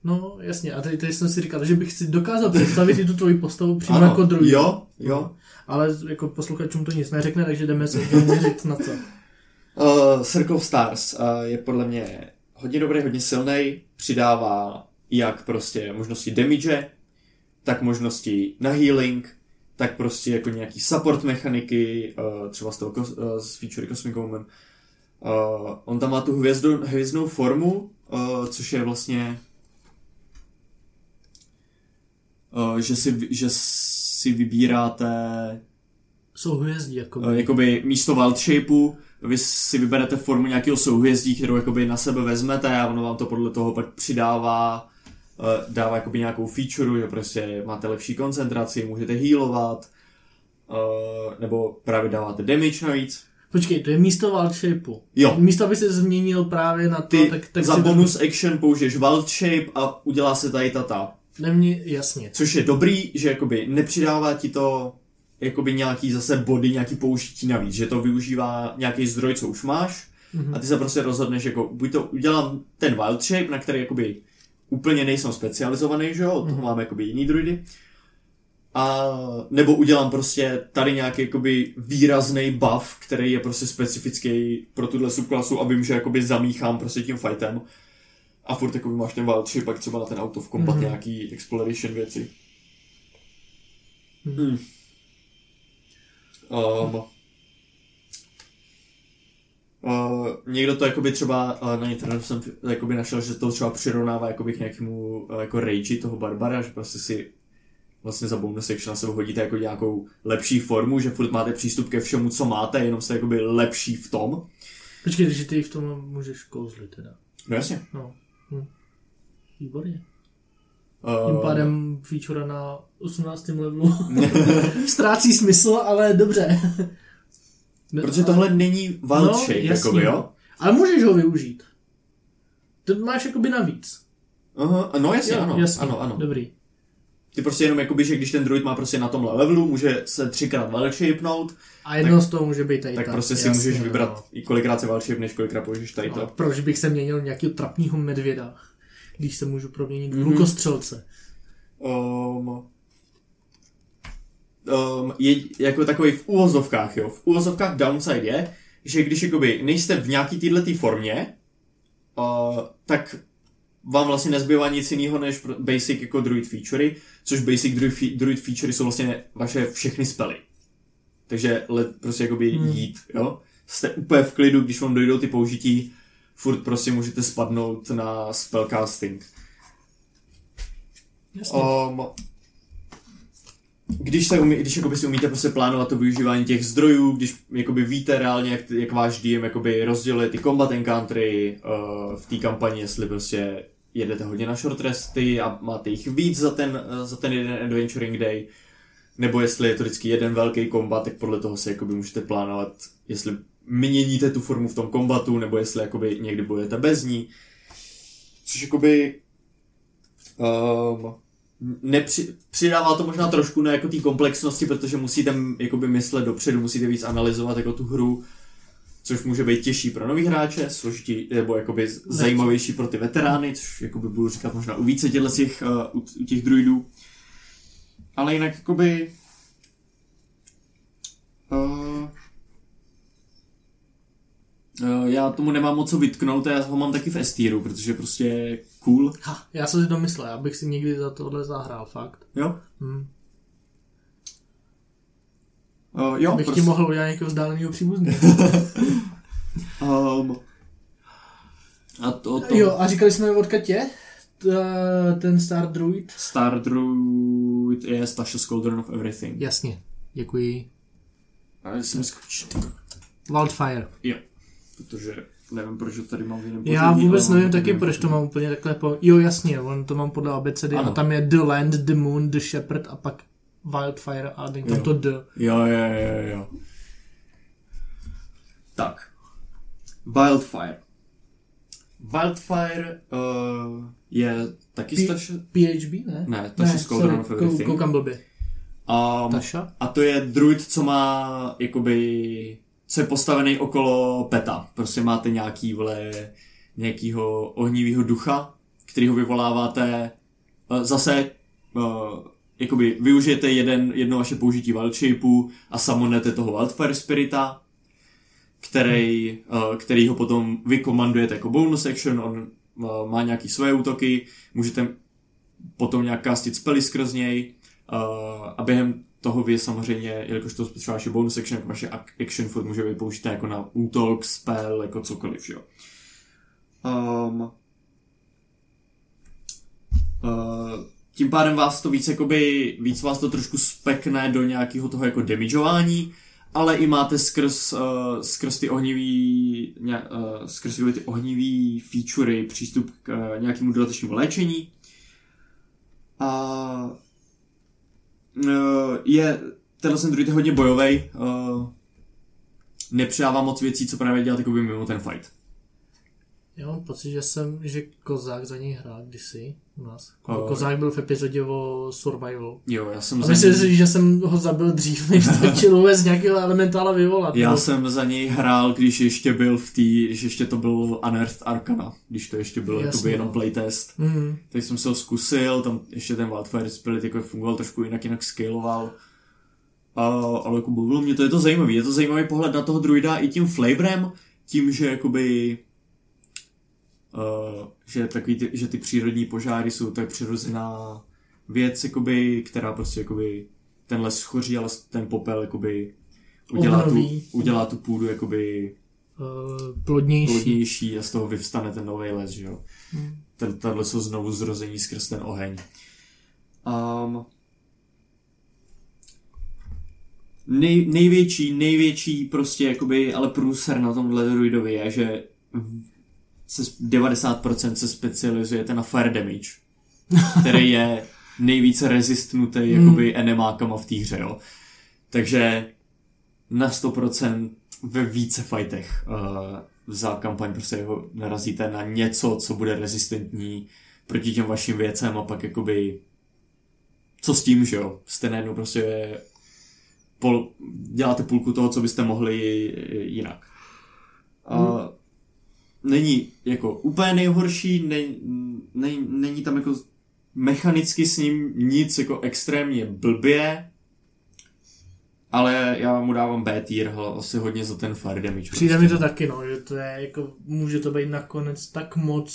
No, jasně. A tady, tady jsem si říkal, že bych si dokázal představit i tu tvoji postavu přímo jako druhý. jo, jo. Ale jako posluchačům to nic neřekne, takže jdeme se zaměřit na co. Uh, Circle of Stars uh, je podle mě hodně dobrý, hodně silný, přidává jak prostě možnosti damage, tak možnosti na healing, tak prostě jako nějaký support mechaniky, uh, třeba z toho uh, z feature Cosmic Omen. Uh, on tam má tu hvězdu, hvězdnou formu, uh, což je vlastně uh, že, si, že si vybíráte Jsou hvězdi, jako. Uh, jakoby místo wild shapeu, vy si vyberete formu nějakého souhvězdí, kterou jakoby na sebe vezmete a ono vám to podle toho pak přidává, uh, dává jakoby nějakou feature, že prostě máte lepší koncentraci, můžete healovat, uh, nebo právě dáváte damage navíc. Počkej, to je místo wild shapeu. Jo. Místo, aby se změnil právě na to, Ty tak, tak za si bonus action použiješ wild shape a udělá se tady tata. Nemě, jasně. Což je dobrý, že jakoby nepřidává ti to jakoby nějaký zase body, nějaký použití navíc, že to využívá nějaký zdroj, co už máš Mhm. a ty se prostě rozhodneš, jako buď to udělám ten wild shape, na který jakoby úplně nejsem specializovaný, že jo, toho Mhm. máme jakoby jiný druidy, a nebo udělám prostě tady nějaký jakoby výrazný buff, který je prostě specifický pro tuhle subklasu a vím, že jakoby zamíchám prostě tím fightem a furt jakoby máš ten wild shape, pak třeba na ten combat Mhm. mm-hmm. nějaký exploration věci. Mhm. Hmm. Um, Uh, někdo to jakoby třeba uh, na internetu jsem jakoby našel, že to třeba přirovnává jakoby k nějakému uh, jako rage toho barbara, že prostě si vlastně za bonus action na sebe hodíte jako nějakou lepší formu, že furt máte přístup ke všemu, co máte, jenom jste jakoby lepší v tom. Počkej, takže ty v tom můžeš kouzlit teda. No jasně. No. Výborně. Uh, Tím pádem feature na 18. levelu ztrácí smysl, ale dobře. Protože tohle není wild No, shape, jasný. jakoby, jo? Ale můžeš ho využít. To máš jakoby navíc. Aha, no jasně, Jo, ano, jasný. ano, ano. Dobrý. Ty prostě jenom jakoby, že když ten druid má prostě na tomhle levelu, může se třikrát shapenout, A jedno z toho může být tady tak ta, prostě si jasně, můžeš no. vybrat i kolikrát se než kolikrát použiješ tady No, proč bych se měnil nějakého trapního medvěda, když se můžu proměnit v Mhm. lukostřelce? Um, um, je jako takový v úvozovkách, jo. V úvozovkách downside je, že když jakoby nejste v nějaký této formě, uh, tak vám vlastně nezbývá nic jiného než basic jako druid featurey, což basic druid, fe- druid featurey jsou vlastně vaše všechny spely. Takže let prostě jakoby Hmm. jít, jo. Jste úplně v klidu, když vám dojdou ty použití, furt prostě můžete spadnout na spellcasting. Jasně. Um, když, se umí, když jakoby si umíte prostě plánovat to využívání těch zdrojů, když jakoby víte reálně, jak, jak váš DM jakoby rozděluje ty combat encountery uh, v té kampani, jestli prostě jedete hodně na short resty a máte jich víc za ten, uh, za ten jeden adventuring day, nebo jestli je to vždycky jeden velký kombat, tak podle toho se jakoby můžete plánovat, jestli měníte tu formu v tom kombatu, nebo jestli jakoby někdy budete bez ní. Což jakoby um, nepři, přidává to možná trošku na jako té komplexnosti, protože musíte jakoby myslet dopředu, musíte víc analyzovat jako tu hru, což může být těžší pro nový hráče, složitý, nebo jakoby zajímavější pro ty veterány, což jakoby budu říkat možná u více těchto těch, uh, u, u těch druidů. Ale jinak jakoby uh, já tomu nemám moc co vytknout a já ho mám taky v S-tieru, protože prostě je cool. Ha, já jsem si to myslel, abych si někdy za tohle zahrál, fakt. Jo? Hm. Uh, jo, Abych prostě. ti mohl udělat nějakého vzdáleného příbuzného. Um, a to, to Jo, a říkali jsme odkud je? Ten Star Druid? Star Druid je Tasha's Cauldron of Everything. Jasně, děkuji. A jsem skočil, Wildfire. jo, protože nevím, proč ho tady mám v jiném Já vůbec nevím taky, to proč to mám úplně takhle po... Jo, jasně, on to mám podle abecedy Ano. a tam je The Land, The Moon, The Shepherd a pak Wildfire a tam Jo. to The. Jo, jo, jo, jo. Tak. Wildfire. Wildfire uh, je taky P- Tasha... PHB, ne? Ne, Tasha's Cauldron of Everything. koukám blbě. Um, Tasha? A to je druid, co má jakoby, co je postavený okolo peta. Prostě máte nějaký, vole, nějakýho ohnivého ducha, který ho vyvoláváte. Eh, Zase, uh, jakoby, využijete jeden, jedno vaše použití wild shapeu a summonete toho Wildfire Spirita, který, uh, který ho potom vykomandujete jako bonus action, on má nějaký své útoky, můžete potom nějak castit spely skrz něj, a během toho vy samozřejmě, jelikož to vaše bonus action, jako vaše ac- action furt může být použité jako na útok, spell, jako cokoliv, jo. Um, uh, tím pádem vás to víc, jakoby, víc vás to trošku spekne do nějakého toho jako damageování, ale i máte skrz, uh, skrz ty ohnivý, ně, uh, skrz ty ohnivý featurey přístup k uh, nějakému dodatečnému léčení. A uh, je, tenhle ten druid je hodně bojový, uh, nepřidává moc věcí, co právě dělat jakoby mimo ten fight. Já mám pocit, že jsem, že Kozák za něj hrál kdysi u nás. O- Kozák byl v epizodě o Survival. Jo, já jsem A za myslím něj, si, že jsem ho zabil dřív, než stačilo vůbec nějakého elementála vyvolat. já Nebo- jsem za něj hrál, když ještě byl v té, když ještě to byl Unearthed Arcana, když to ještě byl jakoby jenom no. playtest. Mhm. Tak jsem se ho zkusil, tam ještě ten Wildfire Spirit jako fungoval trošku jinak, jinak scaloval. A, ale jako bavilo mě to, je to zajímavý. Je to zajímavý pohled na toho druida i tím flavorem, tím, že jakoby uh, že, takový ty, že ty přírodní požáry jsou tak přirozená věc, jakoby, která prostě jakoby ten les schoří, ale ten popel jakoby udělá, tu, udělá tu půdu jakoby Uh, plodnější. plodnější a z toho vyvstane ten nový les, že jo. Hmm. Ten, tahle jsou znovu zrození skrz ten oheň. Um, nej, největší, největší prostě jakoby, ale průser na tomhle druidovi je, že se 90% se specializujete na fire damage, který je nejvíce rezistnutý jakoby hmm. enemákama v té hře, jo. Takže na 100% ve více fightech uh, za kampaň prostě narazíte na něco, co bude rezistentní proti těm vašim věcem a pak jakoby co s tím, že jo? Jste najednou prostě pol, děláte půlku toho, co byste mohli jinak. A hmm. Není jako úplně nejhorší, ne, ne, není tam jako mechanicky s ním nic jako extrémně blbě, ale já mu dávám B tier asi hodně za ten fire damage. Přijde prostě. mi to taky, no, že to je jako, může to být nakonec tak moc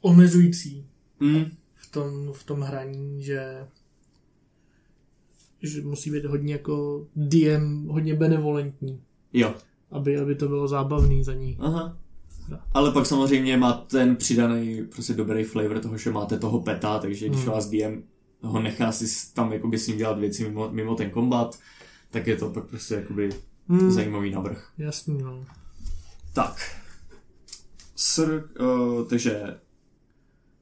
omezující mm. v, tom, v tom hraní, že že musí být hodně jako DM, hodně benevolentní. Jo. Aby, aby to bylo zábavný za ní. Aha. Ale pak samozřejmě má ten přidaný prostě dobrý flavor toho, že máte toho peta, takže když hmm. vás DM ho nechá si tam jakoby s ním dělat věci mimo, mimo ten kombat, tak je to pak prostě jakoby hmm. zajímavý navrh. Jasný, no. Tak. Sir, uh, takže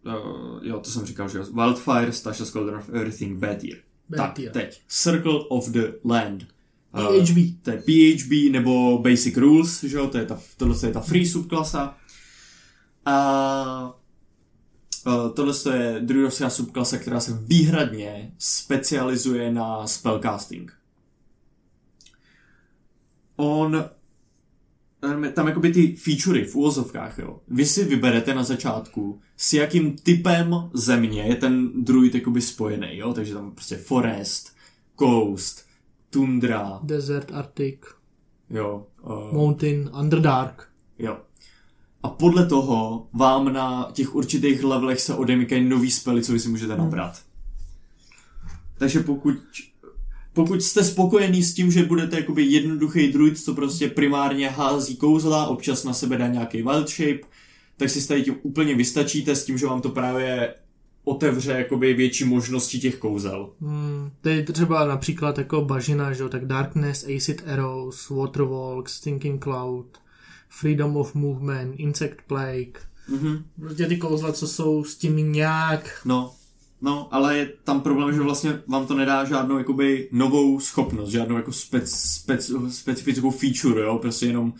uh, jo, to jsem říkal, že Wildfire, Stasha Squadron of Everything, B tier. Tak, teď. Circle of the Land. PHB. Uh, to je PHB nebo Basic Rules, že jo, to je ta, tohle je ta free subklasa. A uh, tohle je druidovská subklasa, která se výhradně specializuje na spellcasting. On tam jakoby ty featurey v úvozovkách, jo. Vy si vyberete na začátku, s jakým typem země je ten druid jakoby spojený, jo. Takže tam prostě forest, coast, tundra. Desert, Arctic. Jo. Uh, Mountain, Underdark. Jo. A podle toho vám na těch určitých levelech se odemykají nový spely, co vy si můžete hmm. nabrat. Takže pokud pokud jste spokojený s tím, že budete jakoby jednoduchý druid, co prostě primárně hází kouzla, občas na sebe dá nějaký wild shape, tak si tady tím úplně vystačíte s tím, že vám to právě otevře jakoby větší možnosti těch kouzel. Hmm, to je třeba například jako bažina, že tak Darkness, Acid Arrows, Waterwalk, Stinking Cloud, Freedom of Movement, Insect Plague. Mm-hmm. Prostě ty kouzla, co jsou s tím nějak no. No, ale je tam problém, že vlastně vám to nedá žádnou jakoby novou schopnost, žádnou jako spec, spec, specifickou feature, jo, prostě jenom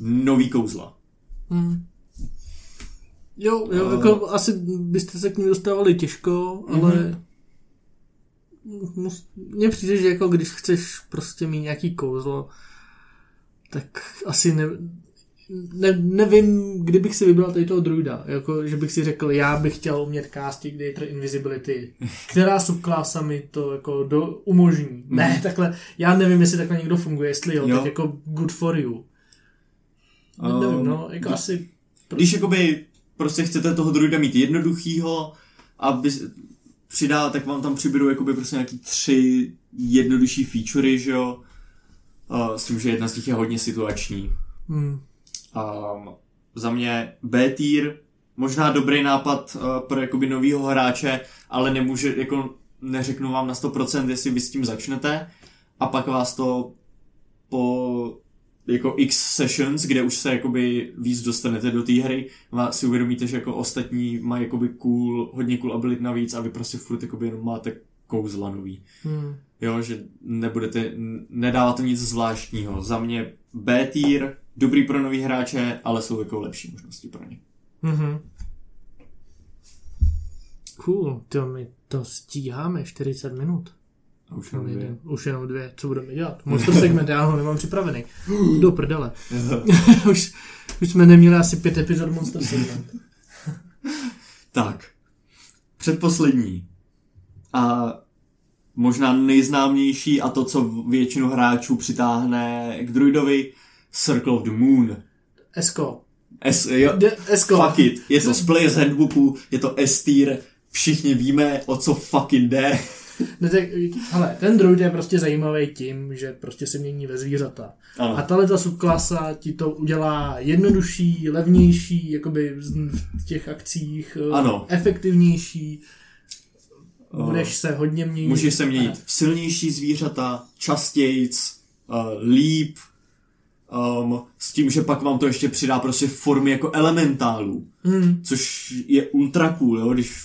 nový kouzla. Hmm. Jo, jo, uh, jako asi byste se k ní dostávali těžko, ale uh-huh. mně přijde, že jako když chceš prostě mít nějaký kouzlo, tak asi ne, ne, nevím, kdybych si vybral tady toho druida, jako, že bych si řekl, já bych chtěl umět casting Data Invisibility, která subklasa mi to jako do, umožní. Mm. Ne, takhle, já nevím, jestli takhle někdo funguje, jestli jo, jo. tak jako good for you. Um, nevím, no, jako když, asi... Prostě... Když jakoby prostě chcete toho druida mít jednoduchýho, aby přidá, tak vám tam přibydou jakoby prostě nějaký tři jednodušší featurey, že jo, uh, s tím, že jedna z těch je hodně situační. Hmm. Um, za mě B tier, možná dobrý nápad uh, pro jakoby novýho hráče, ale nemůže, jako neřeknu vám na 100%, jestli vy s tím začnete a pak vás to po jako x sessions, kde už se jakoby víc dostanete do té hry, vás si uvědomíte, že jako ostatní mají jakoby cool, hodně cool abilit navíc a vy prostě furt jakoby jenom máte kouzla nový. Hmm. Jo, že nebudete, nedáváte nic zvláštního. Za mě B tier, dobrý pro nový hráče, ale jsou jako lepší možnosti pro ně. Mm-hmm. Cool, to my to stíháme 40 minut. Už jenom dvě. Už jenom dvě. Co budeme dělat? Monster segment, já ho nemám připravený. Do prdele. už, už jsme neměli asi pět epizod Monster segment. tak. Předposlední. A možná nejznámější a to, co většinu hráčů přitáhne k druidovi, Circle of the Moon. Esko. Es, jo, De, Esko. Fuck it. Je to z Players Handbooku, je to S tier, všichni víme, o co fucking jde. No tak, hele, ten druid je prostě zajímavý tím, že prostě se mění ve zvířata. Ano. A tahle ta subklasa ti to udělá jednodušší, levnější, jakoby v těch akcích, ano. efektivnější. Budeš se hodně měnit. Můžeš se měnit v silnější zvířata, častějc, uh, líp, um, s tím, že pak vám to ještě přidá prostě formy jako elementálů, Hmm. což je ultra cool, jo, když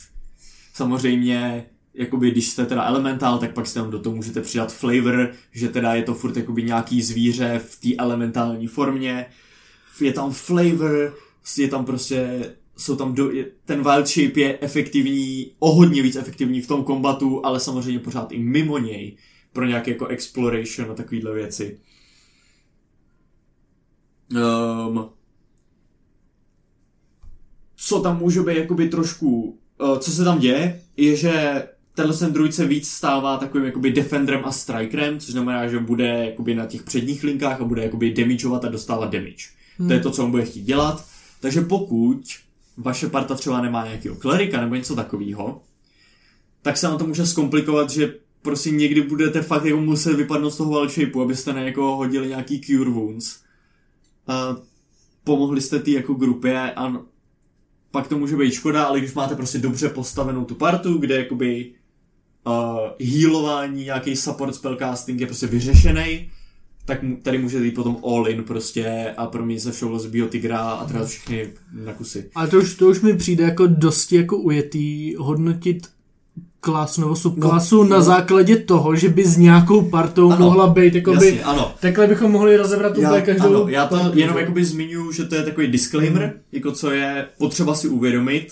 samozřejmě jakoby když jste teda elementál, tak pak si tam do toho můžete přidat flavor, že teda je to furt jakoby nějaký zvíře v té elementální formě, je tam flavor, je tam prostě, jsou tam, do, ten wild shape je efektivní, o hodně víc efektivní v tom kombatu, ale samozřejmě pořád i mimo něj, pro nějaké jako exploration a takovýhle věci. Um, co tam může být jakoby trošku, uh, co se tam děje, je, že tenhle ten druid se víc stává takovým jakoby defenderem a strikerem, což znamená, že bude jakoby na těch předních linkách a bude jakoby damageovat a dostávat damage. Hmm. To je to, co on bude chtít dělat. Takže pokud vaše parta třeba nemá nějakého klerika nebo něco takového, tak se na to může zkomplikovat, že prostě někdy budete fakt jako muset vypadnout z toho wild shapeu, abyste na jako hodili nějaký cure wounds. A pomohli jste ty jako grupě a pak to může být škoda, ale když máte prostě dobře postavenou tu partu, kde jakoby uh, healování, nějaký support spellcasting je prostě vyřešený, tak tady může jít potom all in prostě a proměnit se všeho z biotigra a trhat všechny na kusy. Ale to už, to už mi přijde jako dosti jako ujetý hodnotit klasu nebo subklasu No, na no. základě toho, že by s nějakou partou Ano, mohla být jakoby... Jasně, ano. Takhle bychom mohli rozebrat úplně každou... ano, já to partu, jenom jakoby zmiňuji, že to je takový disclaimer, jako co je potřeba si uvědomit,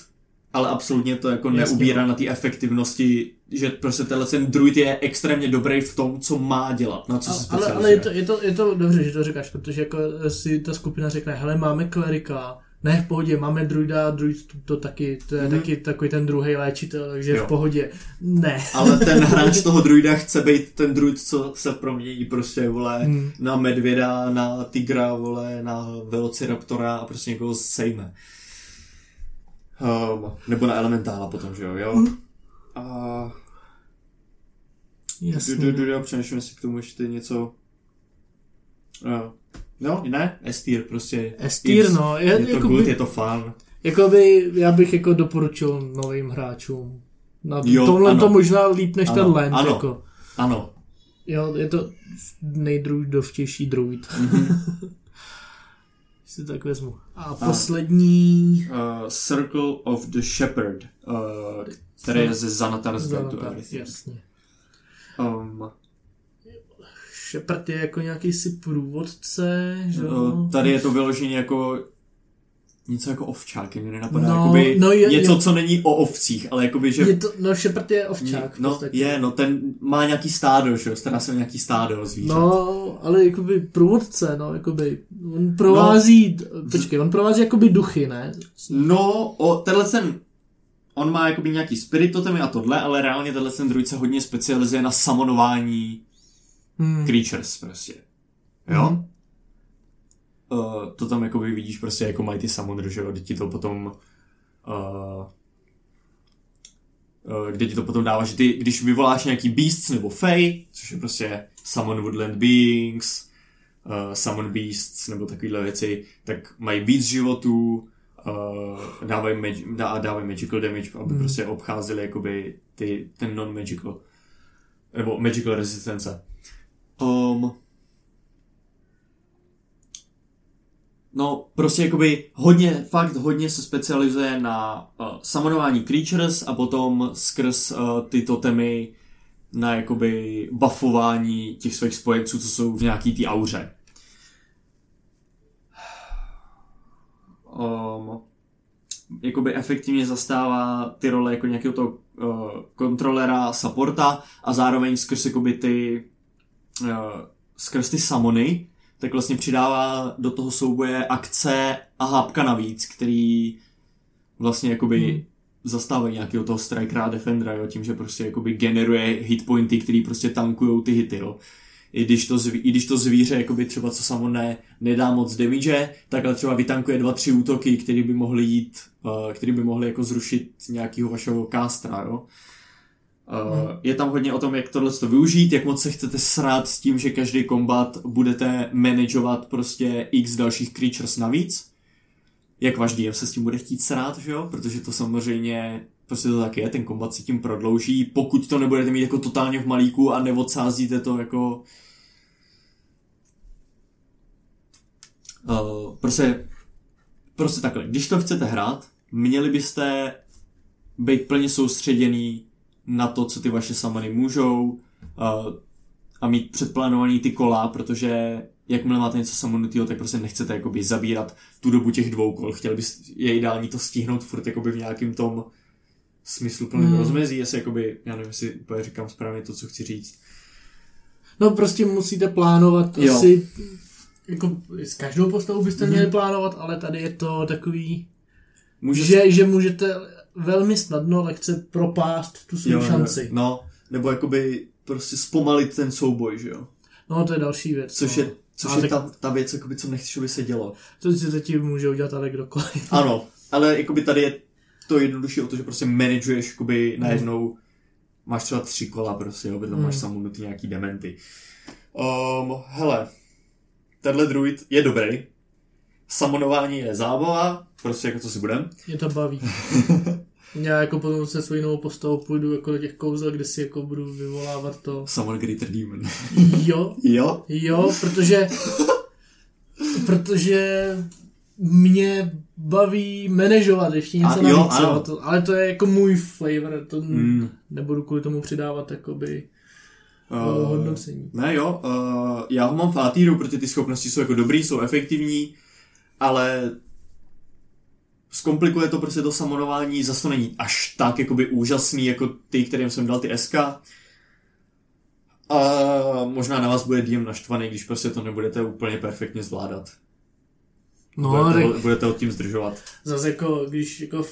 ale absolutně to jako Jasně, neubírá no. na té efektivnosti, že prostě tenhle ten druid je extrémně dobrý v tom, co má dělat, na co se ale, specializuje. ale je, to, je, to, je to dobře, že to říkáš, protože jako si ta skupina řekne, hele, máme klerika, ne, v pohodě, máme druida, druid to, to taky, to je Mhm. mm-hmm. taky takový ten druhý léčitel, takže Jo. v pohodě. Ne. Ale ten hráč toho druida chce být ten druid, co se promění prostě, vole, Hmm. na medvěda, na tigra, vole, na velociraptora a prostě někoho sejme. Um, nebo na elementála potom, že jo, jo? Hmm. A... Jasně. Du, du, du, přemýšlím si k tomu ještě něco... Uh, no, ne, Estýr prostě. Estýr, It's- no, je, Je to jakoby, good, je to fun. jakoby, já bych jako doporučil novým hráčům. Na Jo, tomhle ano. to možná líp než Ano, ten land, ano. jako. Ano. Jo, je to nejdruidovtější druid. Mhm. si to tak vezmu. A poslední... Uh, Circle of the Shepherd, uh, který je ze Zanatar, Everything. jasně. Um, Shepard je jako nějaký si průvodce, že uh, tady je to vyloženě jako něco jako ovčák, mě nenapadá. No, jakoby no je- něco, je- co není o ovcích, ale jakoby, že Je to, no Shepard je ovčák. No, podstatě. je, no, ten má nějaký stádo, že jo, stará se o nějaký stádo zvířat. No, ale jakoby průvodce, no, jakoby, on provází, no, počkej, on provází jakoby duchy, ne? No, o, tenhle ten, on má jakoby nějaký spirit totemy a tohle, ale reálně tenhle ten druid se hodně specializuje na samonování Hmm. creatures prostě. Jo? Mhm. Uh, to tam jakoby vidíš prostě jako mají ty summoner, že jo, kde ti to potom uh, uh, kde ti to potom dává, že ty, když vyvoláš nějaký beasts nebo fey, což je prostě summon woodland beings, uh, summon beasts nebo takovéhle věci, tak mají víc životů, uh, dávají, mag- dá, dávají magical damage, aby Hmm. prostě obcházeli jakoby ty, ten non-magical nebo magical resistance. Um, No, prostě jakoby hodně, fakt hodně se specializuje na uh, summonování creatures a potom skrz uh, ty totemy na jakoby buffování těch svých spojenců, co jsou v nějaký té auře. Um, jakoby efektivně zastává ty role jako nějakého toho uh, kontrolera, supporta a zároveň skrz jakoby ty uh, skrz ty samony, tak vlastně přidává do toho souboje akce a hápka navíc, který vlastně jakoby Hmm. zastávají nějakého toho strikera a defendera, jo, tím, že prostě jakoby generuje hitpointy, který prostě tankujou ty hity, jo. I když to, zví, i když to zvíře jakoby třeba co samo ne, nedá moc damage, tak ale třeba vytankuje dva, tři útoky, které by mohly jít, uh, který by mohly jako zrušit nějakého vašeho castra, jo. Uh, Hmm. Je tam hodně o tom, jak tohle to využít, jak moc se chcete srát s tím, že každý kombat budete manažovat prostě x dalších creatures navíc. Jak váš DM se s tím bude chtít srát, že jo? Protože to samozřejmě prostě to tak je, ten kombat si tím prodlouží, pokud to nebudete mít jako totálně v malíku a neodsázíte to jako... Uh, prostě, prostě takhle, když to chcete hrát, měli byste být plně soustředěný na to, co ty vaše samany můžou uh, a mít předplánovaný ty kola, protože jakmile máte něco samonutého, tak prostě nechcete jakoby zabírat tu dobu těch dvou kol. Chtěli byste, je ideální to stihnout furt jakoby v nějakým tom smysluplném hmm. rozmezí, jestli jakoby, já nevím, jestli úplně říkám správně to, co chci říct. No prostě musíte plánovat jo. asi, jako s každou postavou byste hmm. měli plánovat, ale tady je to takový, Může... že, že můžete velmi snadno lehce propást tu svou šanci. No, nebo jakoby prostě zpomalit ten souboj, že jo. No, to je další věc. Což no. je, což je tak... ta, ta věc, jakoby, co nechceš, aby se dělo. To si zatím může udělat ale kdokoliv. Ano, ale jakoby tady je to jednodušší o to, že prostě manažuješ jakoby najednou hmm. máš třeba tři kola prostě, aby tam hmm. máš samunutý nějaký dementy. Um, hele, tenhle druid je dobrý. Samonování je zábava, prostě jako co si budem. Je to baví. Já jako potom se svojí novou postavou půjdu jako do těch kouzel, kde si jako budu vyvolávat to. Summon Greater Demon. jo. Jo? Jo, protože protože mě baví manažovat ještě něco A, navíc, jo, to, ale to je jako můj flavor, to mm. nebudu kvůli tomu přidávat jakoby uh, hodnocení. Ne jo, uh, já ho mám v Atíru, protože ty schopnosti jsou jako dobrý, jsou efektivní, ale zkomplikuje to prostě to samonování, zase to není až tak jakoby úžasný, jako ty, kterým jsem dal ty SK. A možná na vás bude DM naštvaný, když prostě to nebudete úplně perfektně zvládat. No, budete, tak... budete ho tím zdržovat. Zase jako, když jako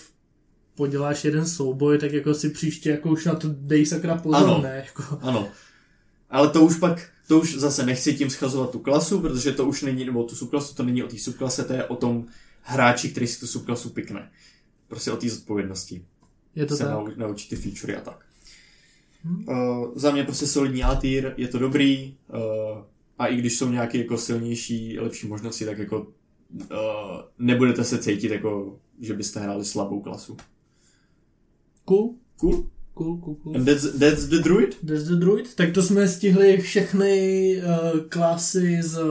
poděláš jeden souboj, tak jako si příště jako už na to dej sakra pozor, ano, ne? Jako... Ano. Ale to už pak, to už zase nechci tím schazovat tu klasu, protože to už není, nebo tu subklasu, to není o té subklase, to je o tom, hráči, který si tu subklasu pikne. Prostě o té zodpovědnosti. Je to se tak. Nau, naučí ty featurey a tak. Hmm. Uh, za mě prostě solidní atýr, je to dobrý uh, a i když jsou nějaké jako silnější, lepší možnosti, tak jako uh, nebudete se cítit jako, že byste hráli slabou klasu. Cool. Cool. Cool, cool, cool. And that's, that's the druid? That's the druid. Tak to jsme stihli všechny uh, klasy z uh,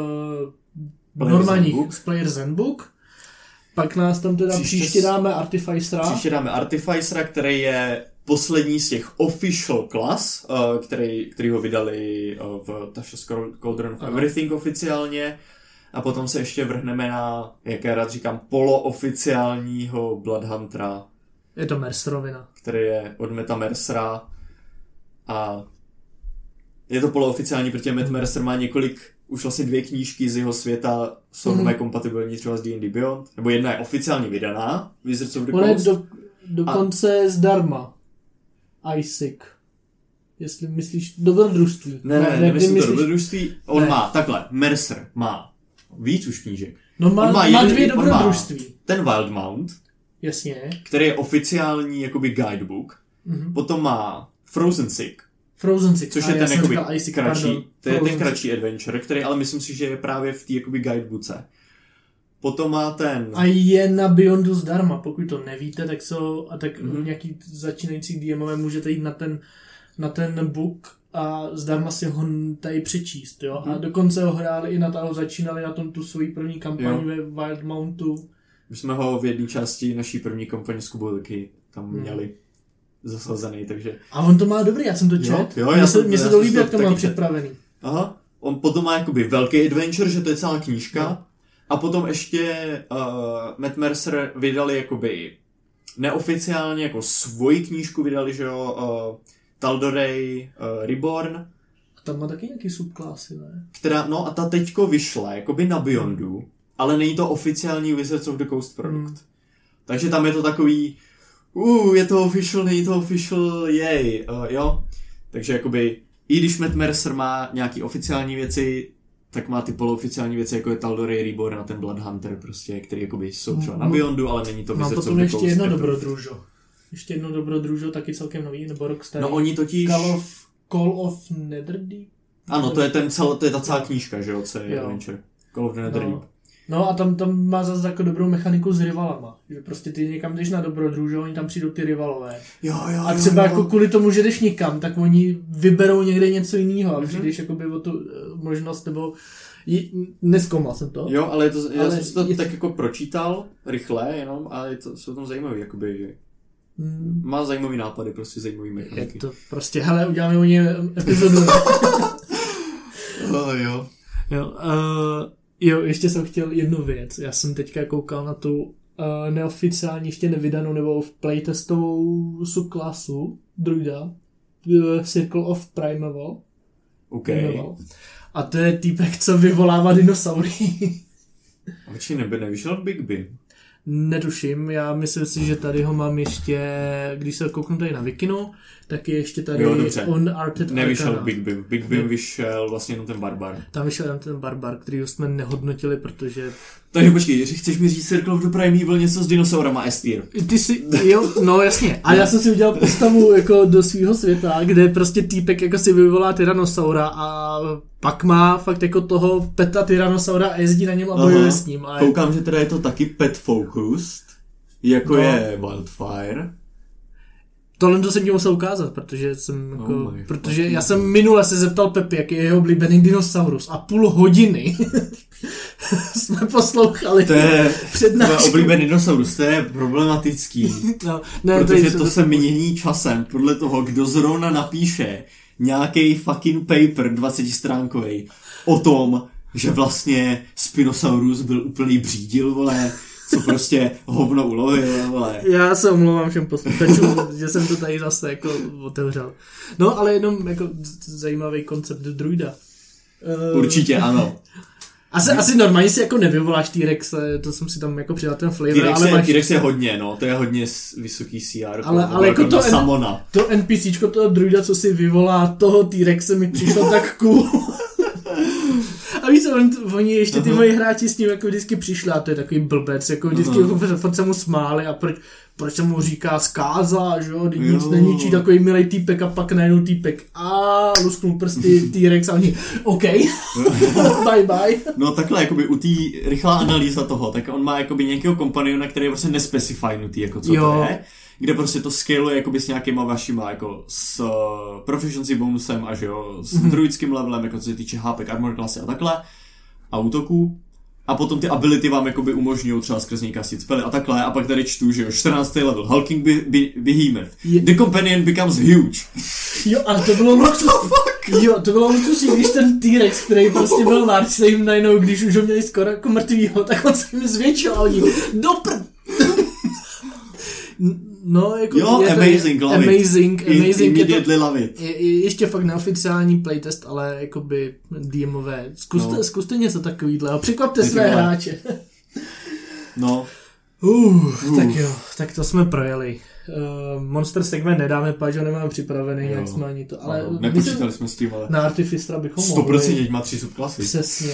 normálních z Player Zenbook. Pak nás tam teda příště, příště dáme Artificera. Příště dáme Artificera, který je poslední z těch official class, uh, který, který ho vydali uh, v Tasha's Cauldron of Everything oficiálně. A potom se ještě vrhneme na, jak já rád říkám, polooficiálního Bloodhuntera. Je to Mercerovina. Který je od Meta Mercera. A je to polooficiální, protože Matt Mercer má několik už vlastně dvě knížky z jeho světa jsou mm. kompatibilní třeba s D&D Beyond, nebo jedna je oficiálně vydaná, Wizards of the Coast. je do, dokonce a... zdarma. Isaac. Jestli myslíš dobrodružství. Ne, ne, ne nemyslím myslíš... to dobrodružství. On ne. má, takhle, Mercer má víc už knížek. No má, on má, má dvě dobrodružství. Má ten Wildmount, Jasně. který je oficiální jakoby guidebook. Mm-hmm. Potom má Frozen Sick, Frozen Six. Což je ten jakoby kratší, pardon, to je ten kratší adventure, který ale myslím si, že je právě v té jakoby guidebooce. Potom má ten... A je na Beyondu zdarma, pokud to nevíte, tak jsou, a tak mm-hmm. nějaký začínající DMové můžete jít na ten, na ten book a zdarma si ho tady přečíst, jo. A dokonce ho hráli i na to, začínali na tom tu svoji první kampaň ve Wild Mountu. My jsme ho v jedné části naší první kampaně s Kubou taky tam mm. měli zasazený, takže... A on to má dobrý, já jsem to čet. Jo, jo, mně se, se to líbí, jak to má připravený. Aha, on potom má jakoby velký adventure, že to je celá knížka. No. A potom ještě uh, Matt Mercer vydali jakoby neoficiálně jako svoji knížku vydali, že jo, uh, Tal'Dorei uh, Reborn. A tam má taky nějaký subklásy, ne? Která, no a ta teďko vyšla, jakoby na Beyondu, ale není to oficiální Wizards of the Coast produkt. Hmm. Takže tam je to takový, uh, je to official, není to official, jej, uh, jo. Takže jakoby, i když Matt Mercer má nějaký oficiální věci, tak má ty polooficiální věci, jako je Tal'Dorei Reborn a ten Blood Hunter, prostě, který jakoby jsou třeba na no, Beyondu, ale není to Mám potom ještě jedno dobrodružo. Ještě jedno dobrodružo, taky celkem nový, nebo rok starý. No oni totiž... Call of, Call of Netherdeep? Ano, to je, ten cel, to je ta celá knížka, že jo, co je Adventure. Call of the Netherdeep. No. No a tam, tam má zase jako dobrou mechaniku s rivalama. Že prostě ty někam jdeš na dobrodruh, že oni tam přijdou ty rivalové. Jo, jo, A třeba jako kvůli tomu, že jdeš někam, tak oni vyberou někde něco jiného a přijdeš jakoby o tu eh, možnost, nebo neskoumal jsem to. Jo, ale, je to, já Ale jsem si to je- tak jako pročítal rychle jenom, ale je to, jsou tam zajímavý, jakoby, Hmm, má zajímavý nápady, prostě zajímavý Je mechaniky. to prostě, hele, uděláme o ně epizodu. Oh, jo. jo, uh, jo, ještě jsem chtěl jednu věc. Já jsem teďka koukal na tu uh, neoficiální, ještě nevydanou nebo v playtestovou subklasu druida uh, Circle of Primeval. OK. Primeval. A to je týpek, co vyvolává dinosaury. A počkej, neby nevyšel v Netuším, já myslím si, že tady ho mám ještě, když se kouknu tady na Vikinu, tak je ještě tady Jo, dobře. Unarted Nevyšel Arcana. Big. V Big Beam vyšel vlastně jenom ten Barbar. Tam vyšel jenom ten barbar, který jsme nehodnotili, protože Takže počkej, že chceš mi říct Circle of the Primeval něco s dinosaurama Estir. Ty si, jo, no jasně. A já jsem si udělal postavu jako do svého světa, kde prostě týpek jako si vyvolá Tyrannosaura a pak má fakt jako toho peta Tyrannosaura a jezdí na něm a bojuje s ním. A je, Koukám, že teda je to taky pet focused, jako No. je Wildfire. tohle to jsem ti musel ukázat, protože jsem jako, Oh protože já jsem minule se zeptal Pepi, jaký je jeho oblíbený dinosaurus a půl hodiny jsme poslouchali To je přednášku. oblíbený dinosaurus, to je problematický. No, ne, Protože to se mění časem podle toho, kdo zrovna napíše nějaký fucking paper 20 stránkový o tom, že vlastně Spinosaurus byl úplný břídil, vole, co prostě hovno ulovil, vole. Já se omlouvám všem posluchačům, že jsem to tady zase jako otevřel. No, ale jenom jako zajímavý koncept druida. Eh, Určitě ano. Asi, asi normálně si jako nevyvoláš T-Rex, eh, to jsem si tam jako přidal ten flavor, T-Rex ale je, máš T-Rex je hodně, no, to je hodně vysoký CR. Ale- ale jako to na en- Samona. to NPCčko toho druida, co si vyvolá toho T-Rexe mi přišlo tak cool. A víš on, oni ještě ty moji hráči s ním jako vždycky přišli a to je takový blbec, jako vždycky jako furt se mu smáli a proč, proč se mu říká zkáza, že jo, nic neníčí, takový milý týpek a pak najednou týpek a lusknul prsty T-Rex a oni, OK, bye bye. No takhle, jakoby u té rychlá analýza toho, tak on má jakoby nějakého kompaniona, který je prostě nespecifiednutý, jako co Jo. to je, kde prostě to scaluje jakoby s nějakýma vašima, jako s uh, proficiency bonusem a že jo, s Mhm. druidským levelem, jako co se týče HP, armor klasy a takhle, a útoků. A potom ty ability vám jakoby umožňují třeba skrz něj kasit spely a takhle. A pak tady čtu, že jo, 14. level, Hulking be- be- Behemoth. Je- The companion becomes huge. Jo, ale to bylo luxus. Jo, to bylo luxusní, když ten T-Rex, který prostě byl large, se jim najednou, když už ho měli skoro jako mrtvýho, tak on se jim zvětšil a oni, dopr... No, jako Jo, je to, amazing, love it. amazing, amazing, je to, Immediately love it. je, je ještě fakt neoficiální playtest, ale jakoby DMové. Zkuste, No. no. zkuste něco takovýhle, překvapte své vole. hráče. No, Uh, Uh. tak jo, tak to jsme projeli. Uh, Monster segment nedáme, pač ho nemáme připravený, Jo. jak jsme ani to, ale myslím, nepočítali jsme s tím, ale na Artificera bychom 100% má tři subklasy. Přesně.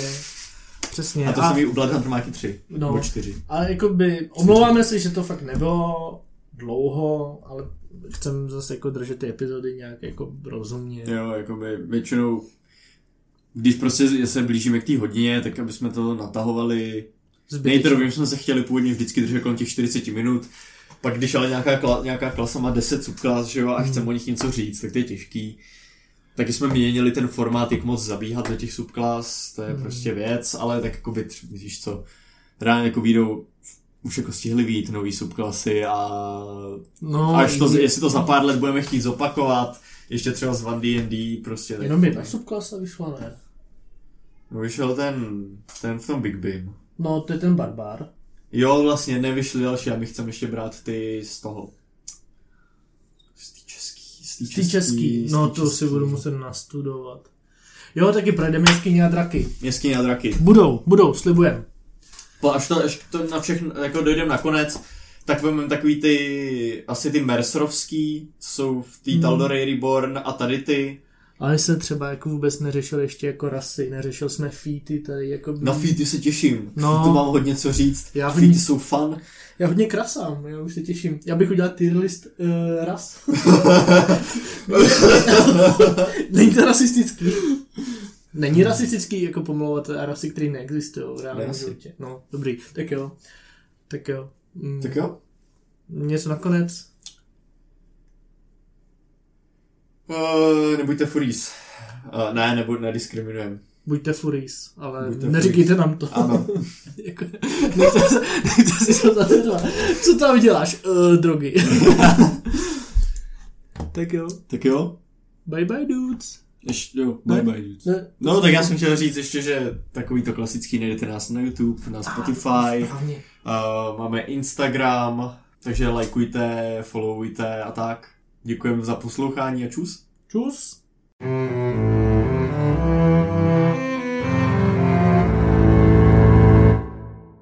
Přesně. A to jsem jí u Blood Hunter má taky tři. No. Nebo čtyři. a jakoby, omlouváme se, že to fakt nebylo dlouho, ale chcem zase jako držet ty epizody nějak jako rozumně. Jo, jakoby většinou, když prostě se blížíme k té hodině, tak aby jsme to natahovali. Nejprve jsme se chtěli původně vždycky držet kolem těch 40 minut, pak když ale nějaká, kla, nějaká klasa má 10 subklas, že jo, a Hmm. chceme o nich něco říct, tak to je těžký. Taky jsme měnili ten formát, jak moc zabíhat do těch subklas, to je Hmm. prostě věc, ale tak jako by, víš co, ráno jako výjdou, už jako stihli vít nový subklasy a No, až to, jestli to za pár let budeme chtít zopakovat, ještě třeba z 1D&D, prostě tak. Jenom jedna subklasa vyšla, ne? No vyšel ten, ten v tom Big Beam. No, to je ten barbar. Jo, vlastně nevyšly další, a my chceme ještě brát ty z toho. Z té český. Z té český, z no to si český. budu muset nastudovat. Jo, taky projdeme jeskyně a draky. Jeskyně a draky. Budou, budou, slibujem. Po, až, to, až to na všechno, jako dojdeme na konec, tak vezmeme takový ty, asi ty Mercerovský, jsou v té Hmm. Tal'Dorei Reborn a tady ty. Ale se třeba jako vůbec neřešil ještě jako rasy, neřešil jsme feety tady jako... Na feety se těším. No. No. To mám hodně co říct. Já feety hodně- jsou fun. Já hodně krasám, já už se těším. Já bych udělal tier list uh, ras. Není to rasistický. Není rasistický jako pomlouvat rasy, které neexistují v reálném životě. No, dobrý, tak jo. Tak jo. Mm, Tak jo. Něco nakonec. Uh, nebuďte furís. Uh, ne, nebo nediskriminujeme. Buďte furies, ale Buďte neříkejte nám to. Ano. jako, nechte, se- nechte si to zatřeba. Co tam děláš? Uh, drogy. tak jo. tak jo. Bye bye dudes. Ještě, jo, Ne? bye bye. dudes. Ne, No, tak já jsem chtěl říct ještě, že takový to klasický najdete nás na YouTube, na Spotify, Správně. uh, máme Instagram, takže lajkujte, followujte a tak. Děkujeme za poslouchání a čus. Čus. Mm-hmm.